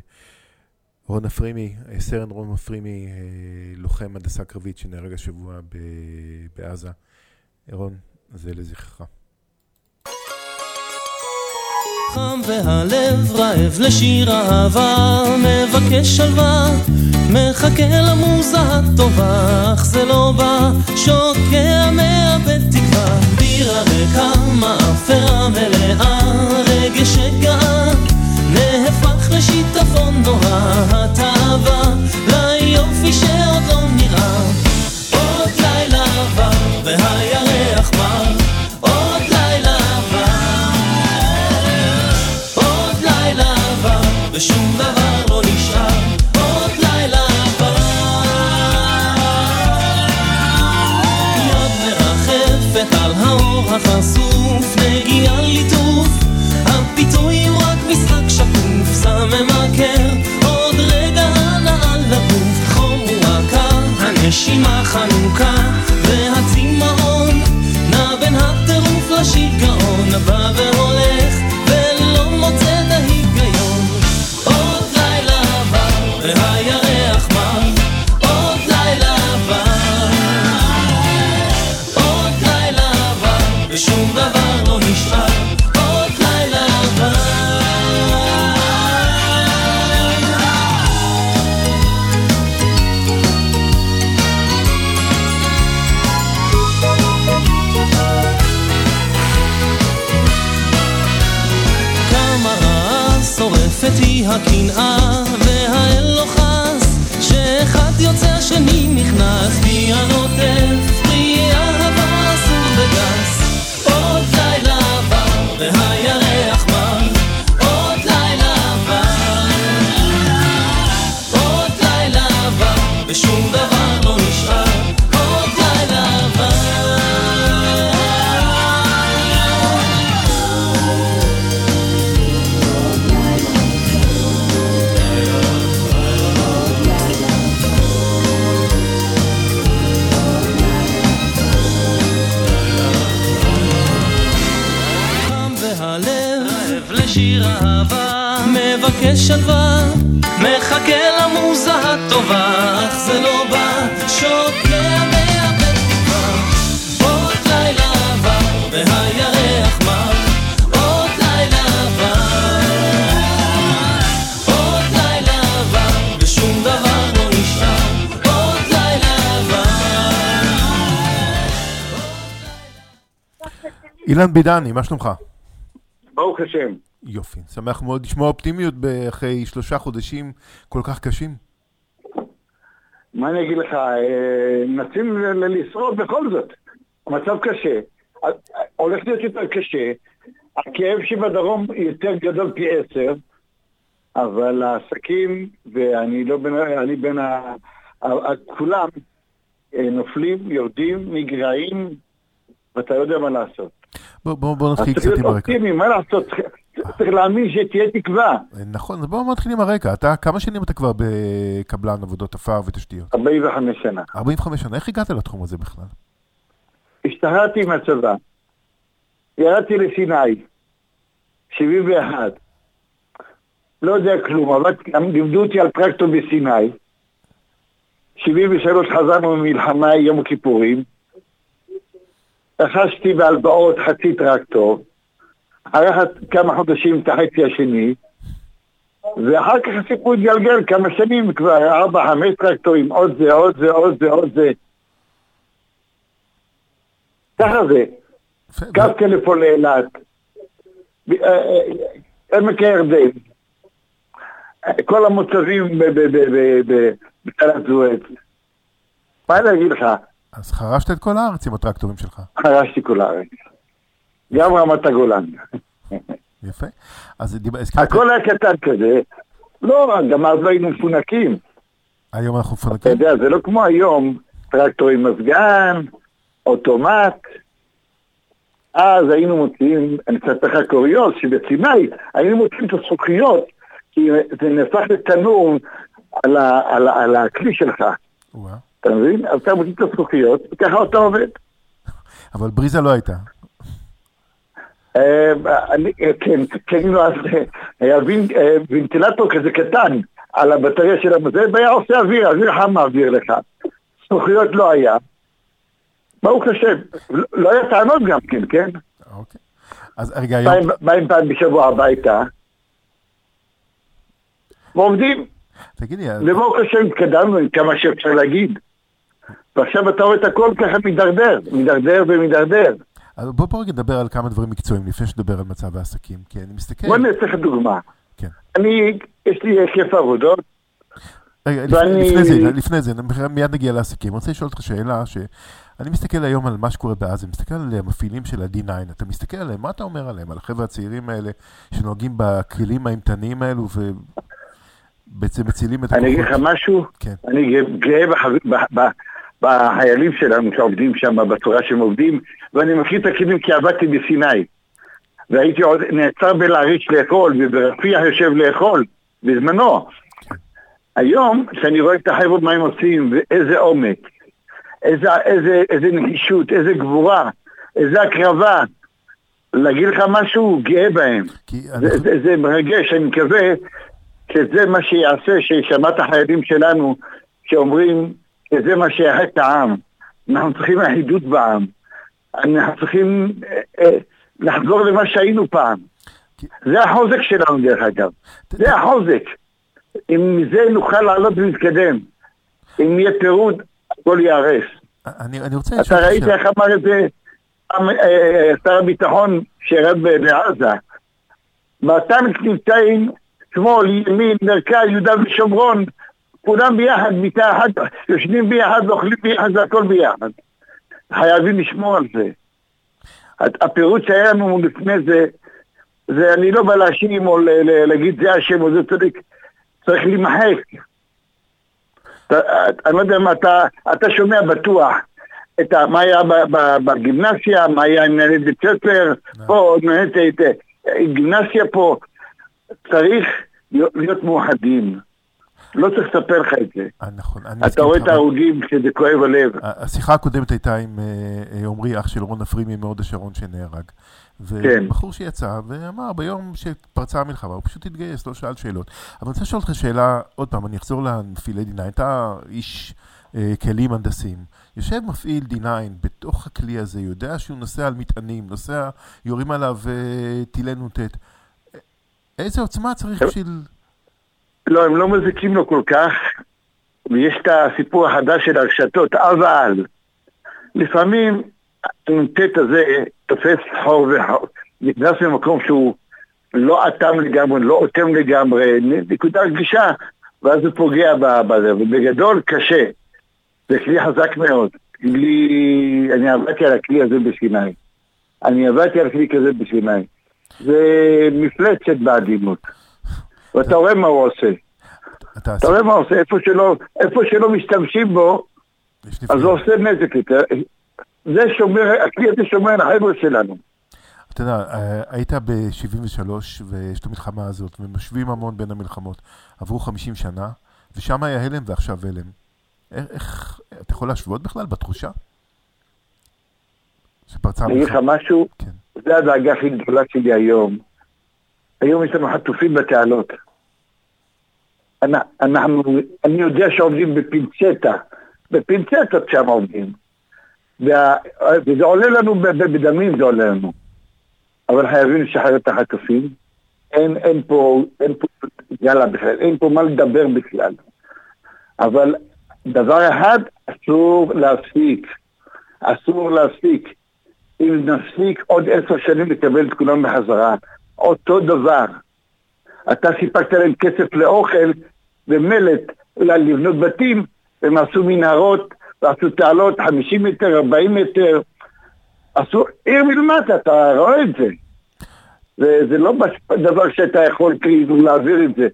רון אפרימי, אה, סרן רון אפרימי, לוחם הנדסה קרבית שנהרג השבוע בעזה. רון, זה לזכרך. חם והלב רעב לשיר אהבה, מבקש שלווה, מחכה למוזה הטובה, אך זה לא בא, שוקע מאבד תקווה, שירה ריקה, מאפרה מלאה, רגש שגעה, נהפך לשיטפון נורא, התאווה, ליופי שעוד לא נראה. עוד לילה עבר, והירח מר, ושום דבר אילן בידני, מה שלומך? ברוך השם. יופי, שמח מאוד לשמוע אופטימיות אחרי שלושה חודשים כל כך קשים. מה אני אגיד לך, אה, מנסים לשרוד בכל זאת. המצב קשה, ה- הולך להיות יותר קשה, הכאב שבדרום יותר גדול פי עשר, אבל העסקים, ואני לא בין, אני בין ה... ה- ה- כולם אה, נופלים, יורדים, נגרעים, ואתה לא יודע מה לעשות. בוא, בוא, בוא נתחיל קצת עם הרקע. אופטימי, מה לעשות? צריך- להאמין שתהיה תקווה. נכון, אז בואו נתחיל עם הרקע. אתה, כמה שנים אתה כבר בקבלן עבודות עפר ותשתיות? 45 שנה. 45 שנה. איך הגעת לתחום הזה בכלל? השתחררתי מהצבא, ירדתי לסיני, 71. לא יודע כלום, אבל לימדו אותי על טרקטור בסיני. 73 חזרנו ממלחמה יום הכיפורים. רכשתי בהלוואות חצי טרקטור. אחרי כמה חודשים את החצי השני. ואחר כך הסיפור התגלגל כמה שנים כבר, ארבע, חמש טרקטורים, עוד זה, עוד זה, עוד זה, עוד זה. ככה זה. קו טלפון לאילת, עמק הירדן, כל המוצבים ב- ב- ב- ב- ב- בתעלת זואץ. מה אני אגיד לך? אז חרשת את כל הארץ עם הטרקטורים שלך. חרשתי כל הארץ. גם רמת הגולן. יפה. אז הזכרת, הכל היה קטן כזה. לא, גם אז לא היינו מפונקים. היום אנחנו אתה מפונקים. יודע, זה לא כמו היום, טרקטור עם מזגן, אוטומט. אז היינו מוציאים, אני אספר לך קוריוז, שבסיני היינו מוציאים את הזכוכיות, כי זה נהפך לתנור על, ה, על, ה, על הכלי שלך. וואו. אתה מבין? אז אתה מוציא את הזכוכיות, וככה אתה עובד. אבל בריזה לא הייתה. אה, אה, כן, כן, היה וינ- אה, ונטילטור כזה קטן על הבטריה של המזל, והיה עושה אוויר, אוויר חם מעביר לך. זכוכיות לא היה. ברוך השם, לא- לא היה טענות גם כן, כן? אז רגע, היום... באים- פעם בשבוע הביתה, ועובדים. תגידי, אז- וברוך השם התקדמנו כמה שאפשר להגיד. ועכשיו אתה רואה את הכל ככה מידרדר, מידרדר ומידרדר. אז בוא פה רגע נדבר על כמה דברים מקצועיים לפני שנדבר על מצב העסקים. כי אני מסתכל... בוא נעשה לך דוגמה. כן. אני, יש לי היקף עבודות, רגע, לפני, ואני- לפני זה, לפני זה, מיד נגיע לעסקים. אני רוצה לשאול אותך שאלה, שאני מסתכל היום על מה שקורה בעזה, מסתכל על המפעילים של ה-D9, אתה מסתכל עליהם, מה אתה אומר עליהם? על החבר'ה הצעירים האלה, שנוהגים בכלים האימתניים האלו, ובעצם מצילים את אני אגיד לך משהו, כן. אני גאה- בחיילים שלנו שעובדים שם בצורה שהם עובדים, ואני מכיר את הכלים כי עבדתי בסיני. והייתי עוד נעצר בלהריץ לאכול, וברפיח יושב לאכול, בזמנו. היום, כשאני רואה את החבר'ה מה הם עושים, ואיזה עומק, איזה, איזה, איזה נחישות, איזה גבורה, איזה הקרבה, להגיד לך משהו, גאה בהם. זה, זה, זה מרגש, אני מקווה שזה מה שיעשה, שישמע את החיילים שלנו, שאומרים שזה מה שיאחד את העם. אנחנו צריכים אחידות בעם. אנחנו צריכים אה, אה, לחזור למה שהיינו פעם. זה החוזק שלנו דרך אגב. זה החוזק. אם מזה נוכל לעלות ולהתקדם. אם יהיה פירוד, הכל ייהרס. אני, אני רוצה אתה ראית איך אמר את זה אה, שר הביטחון שירד בעזה. בטנק נמצאים שמאל, ימין, מרכז, יהודה ושומרון, כולם ביחד, מיטה אחת, יושבים ביחד, אוכלים ביחד, זה הכל ביחד. חייבים לשמור על זה. הפירוט שהיה לנו לפני זה, זה אני לא בא להאשים או להגיד זה אשם או זה צדיק, צריך להימחק. אני לא יודע מה, אתה, אתה שומע בטוח את ה, מה היה בגימנסיה, מה היה עם מנהלת בית ספר, פה מנהלת אה, גימנסיה פה. צריך להיות מאוחדים. לא צריך לספר לך את זה. נכון, אני אתה מסכים רואה איתך, את ההרוגים כשזה כואב הלב. השיחה הקודמת הייתה עם אה, אה, עמרי, אח של רון אפרימי מהוד השרון שנהרג. כן. ובחור שיצא ואמר ביום שפרצה המלחמה, הוא פשוט התגייס, לא שאל שאלות. אבל אני רוצה לשאול אותך שאלה, עוד פעם, אני אחזור לנפילי D9, אתה איש אה, כלים הנדסיים. יושב מפעיל D9 בתוך הכלי הזה, יודע שהוא נוסע על מטענים, נוסע, יורים עליו אה, טילי נ"ט. איזה עוצמה צריך בשביל... לא, הם לא מזיקים לו כל כך, ויש את הסיפור החדש של הרשתות, אבל לפעמים הנ"ט הזה תופס חור וחור, נכנס למקום שהוא לא אטם לגמרי, לא אוטם לגמרי, נקודה רגישה, ואז הוא פוגע בזה, ובגדול קשה. זה כלי חזק מאוד. כלי, אני עבדתי על הכלי הזה בסיני. אני עבדתי על כלי כזה בסיני. זה מפלצת בעדינות. ואתה רואה מה הוא עושה. אתה רואה מה הוא עושה, איפה שלא, איפה שלא משתמשים בו, אז הוא עושה נזק יותר. זה שומר, הכלי הזה שומר על החבר'ה שלנו. אתה יודע, אה, היית ב-73 ויש את המלחמה הזאת, ומשווים המון בין המלחמות. עברו 50 שנה, ושם היה הלם ועכשיו הלם. איך, איך, אתה יכול להשוות בכלל בתחושה? שפרצה אני אגיד לך. משהו, זה הדאגה הכי גדולה שלי היום. היום יש לנו חטופים בתעלות. אנ- אנחנו, אני יודע שעובדים בפינצטה, בפינצטות שם עובדים. וזה עולה לנו בדמים, זה עולה לנו. אבל חייבים לשחרר את החטופים. אין, אין פה, אין פה, יאללה בכלל, אין פה מה לדבר בכלל. אבל דבר אחד, אסור להפסיק. אסור להפסיק. אם נפסיק עוד עשר שנים לקבל את כולם בחזרה. אותו דבר. אתה סיפקת להם כסף לאוכל ומלט לבנות בתים, והם עשו מנהרות ועשו תעלות 50 מטר, 40 מטר. עשו עיר מלמטה, אתה רואה את זה. וזה לא דבר שאתה יכול כאילו להעביר את זה.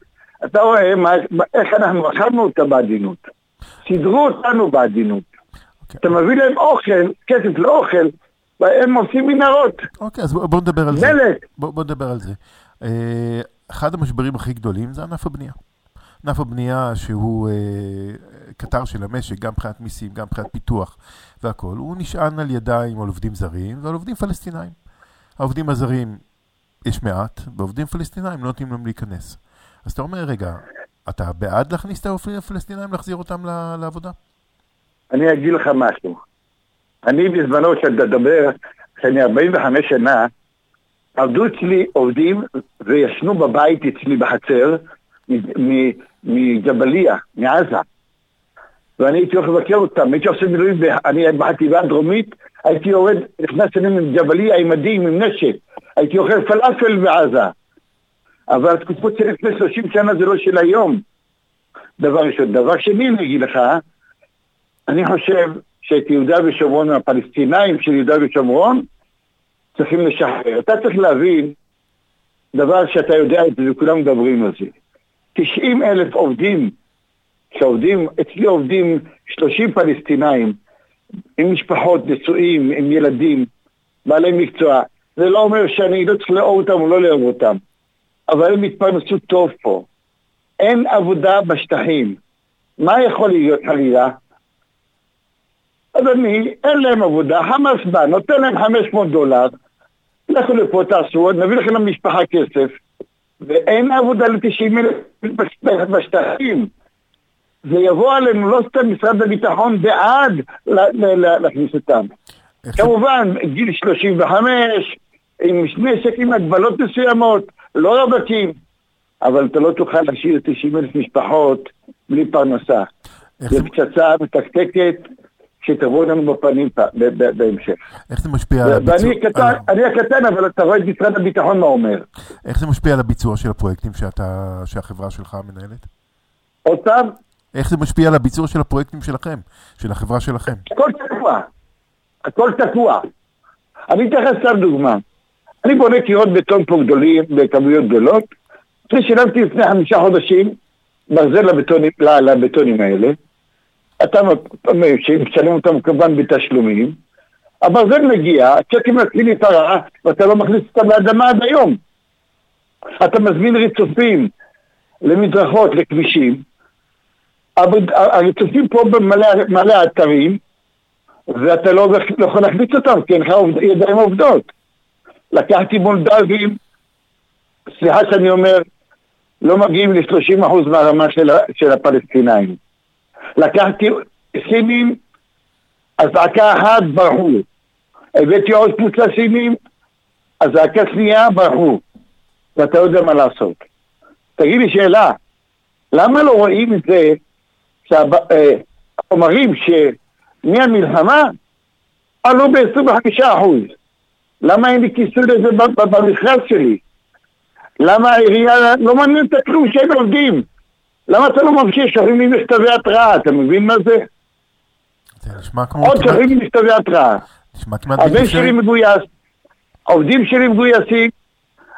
אתה רואה מה, איך אנחנו מכרנו אותה בעדינות. סידרו אותנו בעדינות. אתה מביא להם אוכל, כסף לאוכל, והם עושים מנהרות. אוקיי, אז בוא, בוא נדבר על זה. מלט. בוא, בוא נדבר על זה. אה, אחד המשברים הכי גדולים זה ענף הבנייה. ענף הבנייה שהוא אה, קטר של המשק, גם מבחינת מיסים, גם מבחינת פיתוח והכול, הוא נשען על ידיים על עובדים זרים ועל עובדים פלסטינאים. העובדים הזרים יש מעט, ועובדים פלסטינאים לא נותנים להם להיכנס. אז אתה אומר, רגע, אתה בעד להכניס את העובדים הפלסטינאים, להחזיר אותם לעבודה? אני אגיד לך משהו. אני בזמנו של לדבר, כשאני 45 שנה, עבדו אצלי עובדים וישנו בבית אצלי בחצר מג'בליה, מעזה. ואני הייתי הולך לבקר אותם, הייתי עושה מילואים, אני בחטיבה הדרומית, הייתי יורד, נכנס אליהם עם ג'בליה, עם מדים, עם נשק, הייתי אוכל פלאפל בעזה. אבל התקופות של לפני 30 שנה זה לא של היום. דבר ראשון. דבר שני, אני אגיד לך, אני חושב שאת יהודה ושומרון מהפלסטינאים של יהודה ושומרון צריכים לשחרר. אתה צריך להבין דבר שאתה יודע את זה וכולם מדברים על זה. 90 אלף עובדים שעובדים, אצלי עובדים 30 פלסטינאים, עם משפחות, נשואים, עם ילדים, בעלי מקצוע. זה לא אומר שאני לא צריך לאהוב אותם או לא לאהוב אותם, אבל הם התפרנסו טוב פה. אין עבודה בשטחים. מה יכול להיות חלילה? אדוני, אין להם עבודה, חמאס בא, נותן להם 500 דולר, לכו לפה תעשו, נביא לכם למשפחה כסף, ואין עבודה ל-90 אלף בשטחים. זה יבוא עלינו, לא סתם משרד הביטחון בעד להכניס אותם. כמובן, גיל 35, עם נשק עם הגבלות מסוימות, לא רווקים, אבל אתה לא תוכל להשאיר 90 אלף משפחות בלי פרנסה. זו פצצה מתקתקת שתבוא לנו בפנים בהמשך. איך זה משפיע על הביצוע? ואני קטן, אני הקטן, אבל אתה רואה את משרד הביטחון מה אומר. איך זה משפיע על הביצוע של הפרויקטים שאתה, שהחברה שלך מנהלת? עוד פעם, איך זה משפיע על הביצוע של הפרויקטים שלכם, של החברה שלכם? הכל תקוע. הכל תקוע. אני אתן לך סתם דוגמה. אני בונה קירות בטון פה גדולים, בכמויות גדולות. אני שילמתי לפני חמישה חודשים ברזל לבטונים, לבטונים האלה. אתה משלם אותם כמובן בתשלומים. הברזל מגיע, הצ'קים מתחילים להיפרע, ואתה לא מכניס אותם לאדמה עד היום. אתה מזמין ריצופים למדרכות, לכבישים. אבל הריצופים פה במלא אתרים, ואתה לא לא יכול להכניס אותם, כי אין לך ידיים עובדות. לקחתי מולדבים, סליחה שאני אומר, לא מגיעים ל-30% מהרמה של, של הפלסטינאים. לקחתי סינים, אזעקה אחת ברחו. הבאתי עוד קבוצה סינים, אזעקה שנייה ברחו. ואתה יודע מה לעשות. תגיד לי שאלה, למה לא רואים את זה שהחומרים שמהמלחמה עלו ב-25%? למה אין לי כיסוי לזה במכרז שלי? למה העירייה לא מעניין אותה כלום שהם עובדים? למה אתה לא ממשיך שולחים לי מכתבי התראה? אתה מבין מה זה? זה נשמע כמו... עוד שולחים לי מכתבי התראה. נשמע כמעט הבן. שלי מגויס, העובדים שלי מגויסים,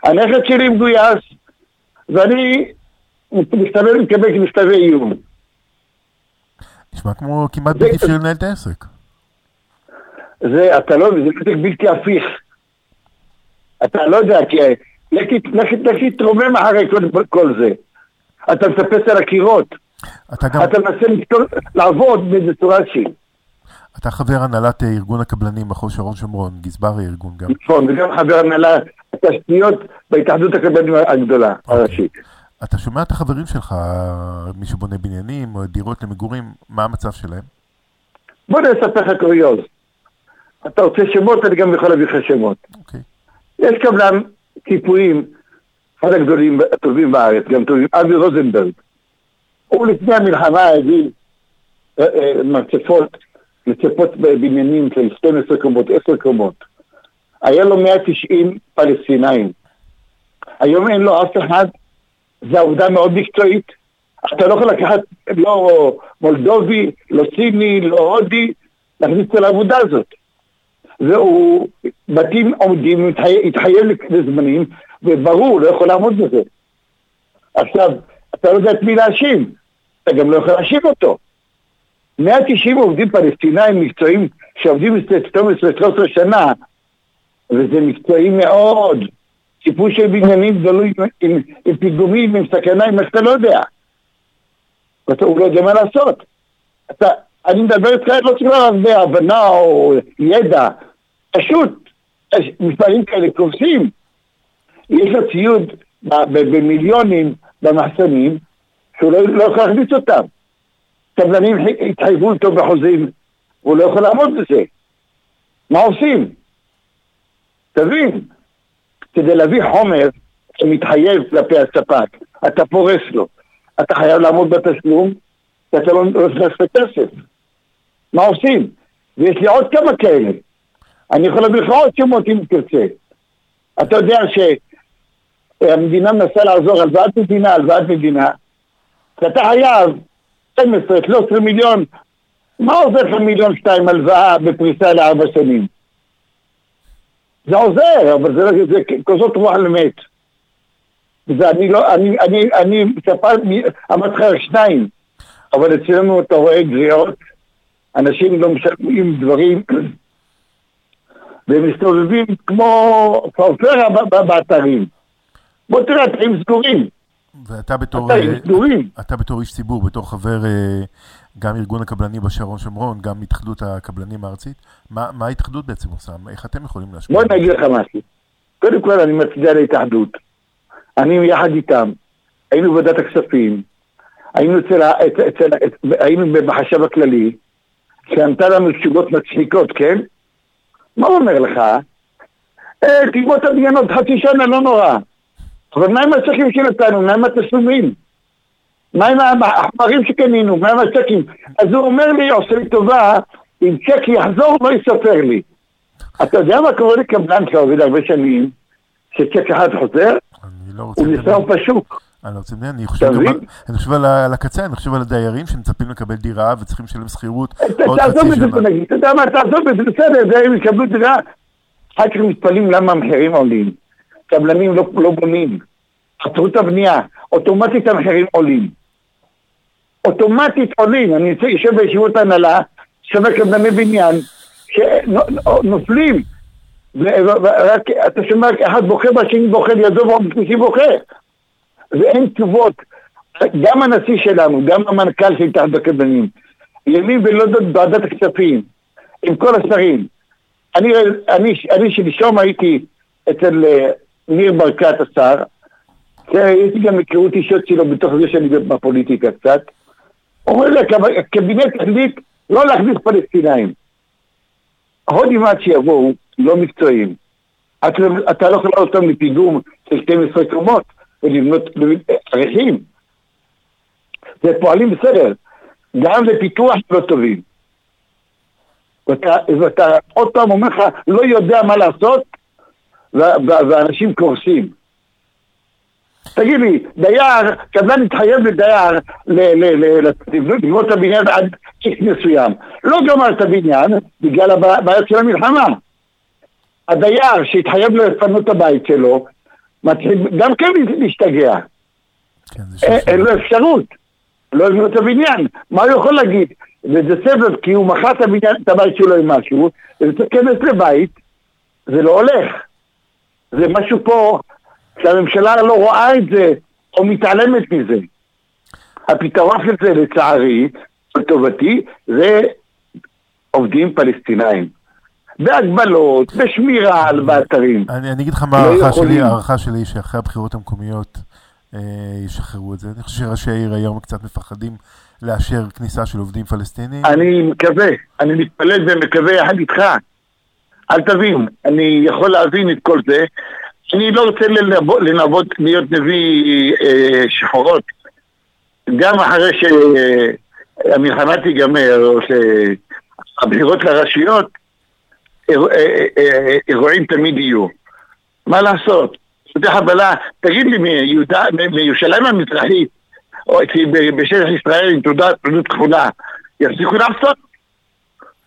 הנכד שלי מגויס, ואני מסתובב ומקבל מכתבי איום. נשמע כמו כמעט בלתי אפשרי לנהל את העסק. זה, אתה לא, זה נתק בלתי הפיך. אתה לא יודע, כי לך- לך תתרומם אחרי כל, כל זה. אתה מטפס על הקירות. אתה גם... אתה מנסה לפתור- לעבוד באיזה צורה שהיא. אתה חבר הנהלת אה, ארגון הקבלנים מחוז שרון שומרון, גזבר הארגון גם. נכון, וגם חבר הנהלה התשתיות בהתאחדות הקבלנים הגדולה, הראשית. אתה שומע את החברים שלך, מי שבונה בניינים או דירות למגורים, מה המצב שלהם? בוא אני אספר לך קוריוז. אתה רוצה שמות, אני גם יכול להביא לך שמות. יש קבלן ציפויים, אחד הגדולים, הטובים בארץ, גם טובים, אבי רוזנברג. הוא לפני המלחמה הביא אה, אה, מרצפות, מצפות בבניינים של 12 קומות, 10 קומות. היה לו 190 פלסטינאים. היום אין לו אף אחד, זו עבודה מאוד מקצועית. אתה לא יכול לקחת לא מולדובי, לא סיני, לא הודי, להכניס אותו לעבודה הזאת. והוא, בתים עומדים, התחייב לזמנים, וברור, לא יכול לעמוד בזה. עכשיו, אתה לא יודע את מי להאשים, אתה גם לא יכול להאשים אותו. 190 עובדים פלסטינאים מקצועיים שעובדים 12-13 שנה, וזה מקצועי מאוד. סיפור של בניינים גדולים עם, עם, עם פיגומים, עם סכנה, עם מה שאתה לא יודע. ואתה, הוא לא יודע מה לעשות. אתה, אני מדבר איתך, לא צריך הרבה הבנה או ידע. פשוט, מפעלים כאלה קורסים. יש לו ציוד במיליונים במחסנים, שהוא לא, לא יכול להכניס אותם. קבלנים התחייבו איתו בחוזים, והוא לא יכול לעמוד בזה. מה עושים? תבין, כדי להביא חומר שמתחייב כלפי הספק, אתה פורס לו, אתה חייב לעמוד בתשלום, כי אתה לא נכנס לכסף. מה עושים? ויש לי עוד כמה כאלה. אני יכול להביא לך עוד שמות אם תרצה. אתה יודע שהמדינה מנסה לעזור, הלוואת מדינה, הלוואת מדינה, שאתה חייב 12, 13 מיליון, מה עוזר לך מיליון שתיים הלוואה בפריסה לארבע שנים? זה עוזר, אבל זה, לא- זה כזאת רוח למת. זה אני לא, אני, אני, אני מספר, אמרתי לך שניים. אבל אצלנו אתה רואה גריעות, אנשים לא משלמים דברים, והם מסתובבים כמו פרפרה באתרים. בוא תראה, אתרים סגורים. ואתה בתור, אתרים אה. אתה בתור איש ציבור, בתור חבר אה, גם ארגון הקבלנים בשרון שומרון, גם התאחדות הקבלנים הארצית, מה מה ההתאחדות בעצם עושה? איך אתם יכולים להשפיע? בוא אני אגיד לך משהו. קודם כל אני מצדיע להתאחדות. אני יחד איתם, היינו בוועדת הכספים, היינו אצל, ה- אצל, אצל, היינו בחשב הכללי, שענתה לנו תשובות מצחיקות, כן? מה הוא אומר לך? אה, תגמור את הבניין עוד חצי שנה, לא נורא. אבל מה עם הצ'קים שנתנו? מה עם התשלומים? מה עם החומרים שקנינו? מה עם הצ'קים? אז הוא אומר לי, עושה לי טובה, אם צ'ק יחזור, לא יספר לי. אתה יודע מה קורה לקבלן שעובד הרבה שנים, שצ'ק אחד חוזר? הוא נסער בשוק. אני לא רוצה לדבר, אני חושב גם אני חושב על על הקצה, אני חושב על הדיירים שמצפים לקבל דירה וצריכים לשלם שכירות עוד חצי שנה. אתה יודע מה, תעזוב את זה, בסדר, הם יקבלו דירה. אחר כך מתפלאים למה המחירים עולים. קבלנים לא, לא בונים. עצרו את הבנייה, אוטומטית המחירים עולים. אוטומטית עולים, אני יושב בישיבות ההנהלה, שווה קבלני בניין, שנופלים. ורק אתה שומע אחד בוכה והשני בוכה לידו והשני בוכה. ואין תשובות. גם הנשיא שלנו, גם המנכ"ל של התאחדות הקבלנים, ימין ולא ועדת הכספים, עם כל השרים. אני, אני, אני שלשום הייתי אצל אה, ניר ברקת השר, יש לי גם היכרות אישיות שלו בתוך זה שאני בפוליטיקה קצת. אומר לי, "הקב- הקבינט החליט לא להכניס פלסטינאים. ההודים עד שיבואו, לא מקצועיים. אתה, אתה לא יכול אותם לפיגום של 12 קומות ולבנות ערכים. זה פועלים בסדר. גם לפיתוח לא טובים. ואתה, ואתה עוד פעם אומר לך, לא יודע מה לעשות, ואנשים קורסים. תגיד לי, דייר, קבלן התחייב לדייר לבנות את הבניין עד איקס מסוים. לא גמר את הבניין בגלל הבעיות של המלחמה. הדייר שהתחייב לפנות את הבית שלו, מתחיל גם כן להשתגע. אין אין לו אפשרות. לא לבנות את הבניין. מה הוא יכול להגיד? וזה סבב, כי הוא מכר את הבית שלו עם משהו, וזה צריך להיכנס לבית, זה לא הולך. זה משהו פה שהממשלה לא רואה את זה, או מתעלמת מזה. הפתרון של זה, לצערי, לטובתי, זה עובדים פלסטינאים. בהגבלות, בשמירה על באתרים. אני אני אגיד לך מה לא ההערכה יכולים. שלי, ההערכה שלי שאחרי הבחירות המקומיות אה, ישחררו את זה. אני חושב שראשי העיר היום קצת מפחדים לאשר כניסה של עובדים פלסטינים. אני מקווה, אני מתפלל ומקווה יחד איתך. אל תבין, אני יכול להבין את כל זה. אני לא רוצה לנבות, להיות נביא אה, שחורות. גם אחרי שהמלחמה תיגמר, או שהבחירות לרשויות, אירוע- אה, אה, אירועים תמיד יהיו. מה לעשות? זה חבלה, תגיד לי, מיהודה- מירושלים המזרחית, או בשטח ישראל עם תעודת תעודת כחולה, יפסיקו לעשות?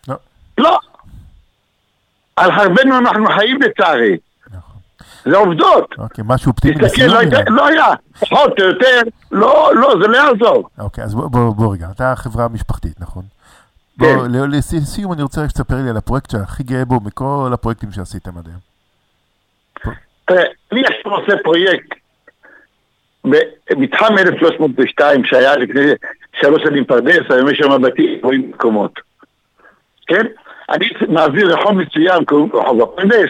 לא. לא. על חרבנו אנחנו חיים לצערי. זה עובדות. אוקיי, משהו תסתכל, לסיום? לא הייתה- אילן? לא היה. פחות או יותר, לא, לא, זה לא יעזור. אוקיי, אז בוא, בוא, בוא רגע, אתה חברה משפחתית, נכון? כן. בוא, לסיום אני רוצה רק שתספר לי על הפרויקט שהכי גאה בו מכל הפרויקטים שעשיתם עד היום. תראה, אני עכשיו עושה פרויקט במתחם 1302 שהיה לפני שלוש שנים פרדס, היום יש שם בתים רואים מקומות. כן? אני מעביר רחוב לו רחוב הפרדס,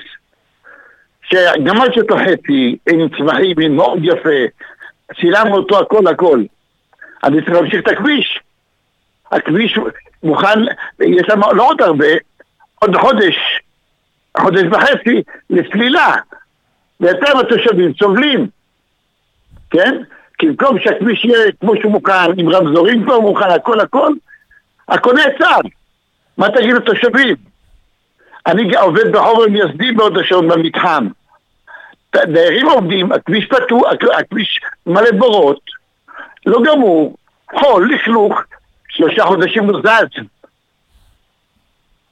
שגמרתי אותו חצי, עם צמחים, מאוד יפה, צילמנו אותו הכל הכל. אני צריך להמשיך את הכביש. הכביש מוכן, יש שם לא עוד הרבה, עוד חודש, חודש וחצי, לסלילה. ואתם התושבים סובלים, כן? כי במקום שהכביש יהיה כמו שהוא מוכן, עם רמזורים כבר מוכן, הכל הכל, הכל נעצר. מה תגיד לתושבים? אני עובד ברחוב המייסדי בהוד השעון במתחם. דיירים עובדים, הכביש פתוח, הכ- הכביש מלא בורות, לא גמור, חול, לכלוך, שלושה חודשים הוא זז.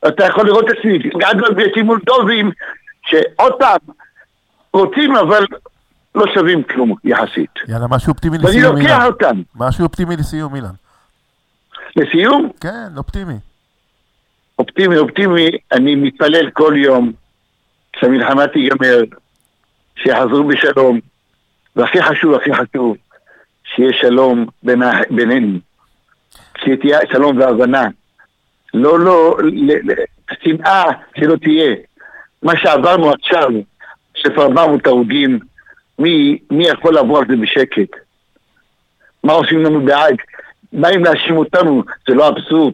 אתה יכול לראות אצלי, עד לבייטים מולדובים, שעוד פעם, רוצים אבל לא שווים כלום יחסית. יאללה, משהו אופטימי ואני לסיום, לוקח אילן. אותם. משהו אופטימי לסיום, אילן. לסיום, כן, אופטימי. אופטימי, אופטימי, אני מתפלל כל יום שהמלחמה תיגמר, שיחזרו בשלום, והכי חשוב, הכי חשוב, שיהיה שלום בינינו, שתהיה שלום והבנה. לא, לא, שנאה שלא תהיה. מה שעברנו עכשיו, של 400 הרוגים, מי, מי יכול לעבור על זה בשקט? מה עושים לנו בהאג? באים להאשים אותנו, זה לא אבסורד.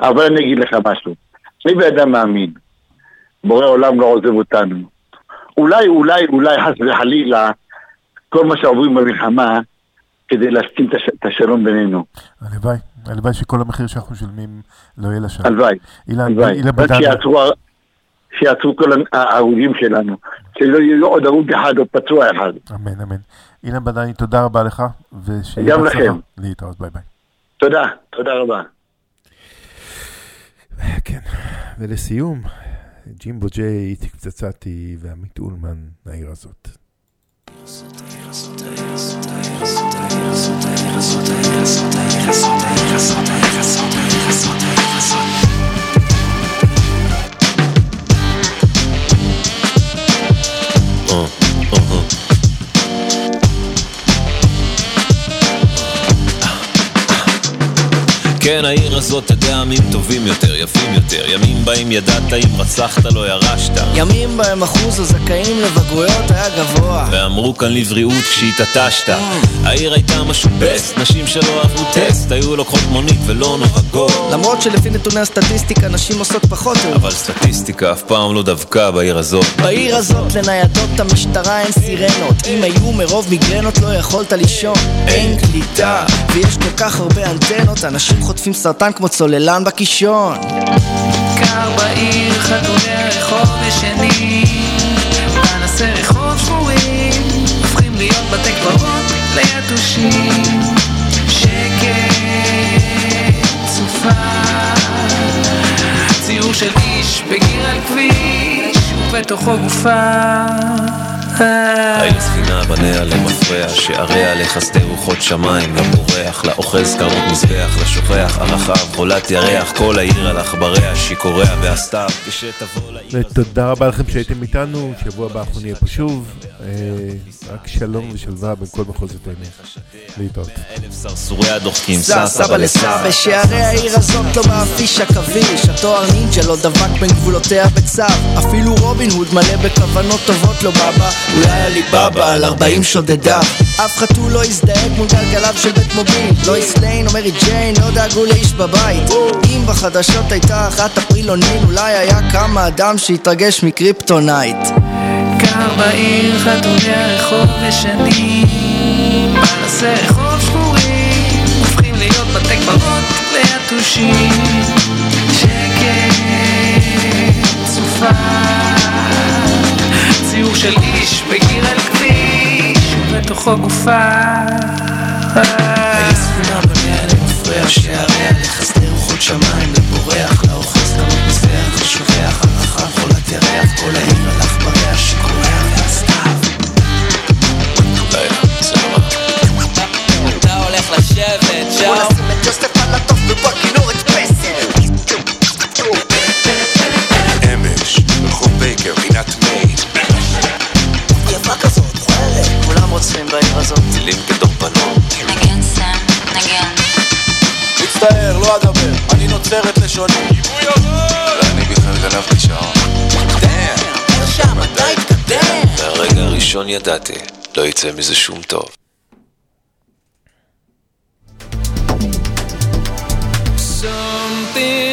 אבל אני אגיד לך משהו, אני בן אדם מאמין, בורא עולם לא עוזב אותנו. אולי, אולי, אולי חס וחלילה, כל מה שעוברים במלחמה, כדי להסכים את הש- את השלום בינינו. הלוואי, הלוואי שכל המחיר שאנחנו משלמים לא יהיה לשלום. הלוואי, הלוואי. שיעצרו כל ההרוגים שלנו. שלא יהיה עוד הרוג אחד או פצוע אחד. אמן, אמן. אילן בדני, תודה רבה לך, ושיהיה גם. לכם. להתראות, ביי ביי. תודה, תודה רבה. כן, ולסיום, ג'ימבו ג'יי, איציק פצצתי ועמית אולמן, העיר הזאת. כן, העיר הזאת תדע ימים טובים יותר, יפים יותר. ימים בהם ידעת אם רצחת לא ירשת. ימים בהם אחוז הזכאים לבגרויות היה גבוה. ואמרו כאן לבריאות כשהתעטשת. העיר הייתה משהו בסט, נשים שלא אהבו טסט היו לוקחות מונית ולא נוהגות. למרות שלפי נתוני הסטטיסטיקה נשים עושות פחות אבל סטטיסטיקה אף פעם לא דבקה בעיר הזאת. בעיר הזאת לניידות המשטרה אין סירנות. אם היו מרוב מיגרנות לא יכולת לישון. אין קליטה. ויש כל כך הרבה אנטנות אנשים חוטפים סרטן כמו צוללן בקישון. קר בעיר, חתולי הרחוב ישנים פנסי רחוב שבורים הופכים להיות בתי קברות ליתושים. שקט, סופה ציור של איש בגיר על כביש ובתוכו גופה העיר ספינה בניה למפרע, שעריה לחסדי רוחות שמיים, לבורח, לאוחז קרנות מזבח, לשוכח, הרחב, חולת ירח, כל העיר על עכבריה, שיכוריה והסתיו, כשתבוא לעיר ותודה רבה לכם שהייתם איתנו, שבוע הבא אנחנו נהיה פה שוב. אה, רק שלום ושלווה בין כל מחוזותינו. להתראות. סרסוריה דוחקים, סע סבא לסע בשערי העיר הזאת לא מאפיש עכביש התואר נינג'ה לא דבק בין גבולותיה בצו אפילו רובין הוד מלא בכוונות טובות לא בבא אולי עליבאבא על 40 שודדיו אף חתול לא הזדהק מול גלגליו של בית מוביל. לא איסליין או מרי ג'יין לא דאגו לאיש בבית. אם בחדשות הייתה אחת אפריל אוניל אולי היה קם האדם שהתרגש מקריפטונייט. קר בעיר, חתולי הרחוב ישנים פנסי רחוב שבורים הופכים להיות בתי קברות ליתושים. שקט, סופה ציור של איש בגיר על כביש. ובתוכו גופה. העיר ספינה בניה למפרע שעריה לחסדי רוחות שמיים לבורח. לאוחז קרנות מזבח לשוכח הרחב חולת ירח כל העיר על עכבריה שיכוריה והסתיו. אתה הולך לשבת שם. בוא נשים את יוסף על הטוב ובכינור הזאת טילים כדורבנות. נגן סם, נגן. מצטער, לא אדבר, אני נוצר את לשוני. ואני בכלל גנבתי שעון. שם, אתה התקדם מהרגע הראשון ידעתי, לא יצא מזה שום טוב. Something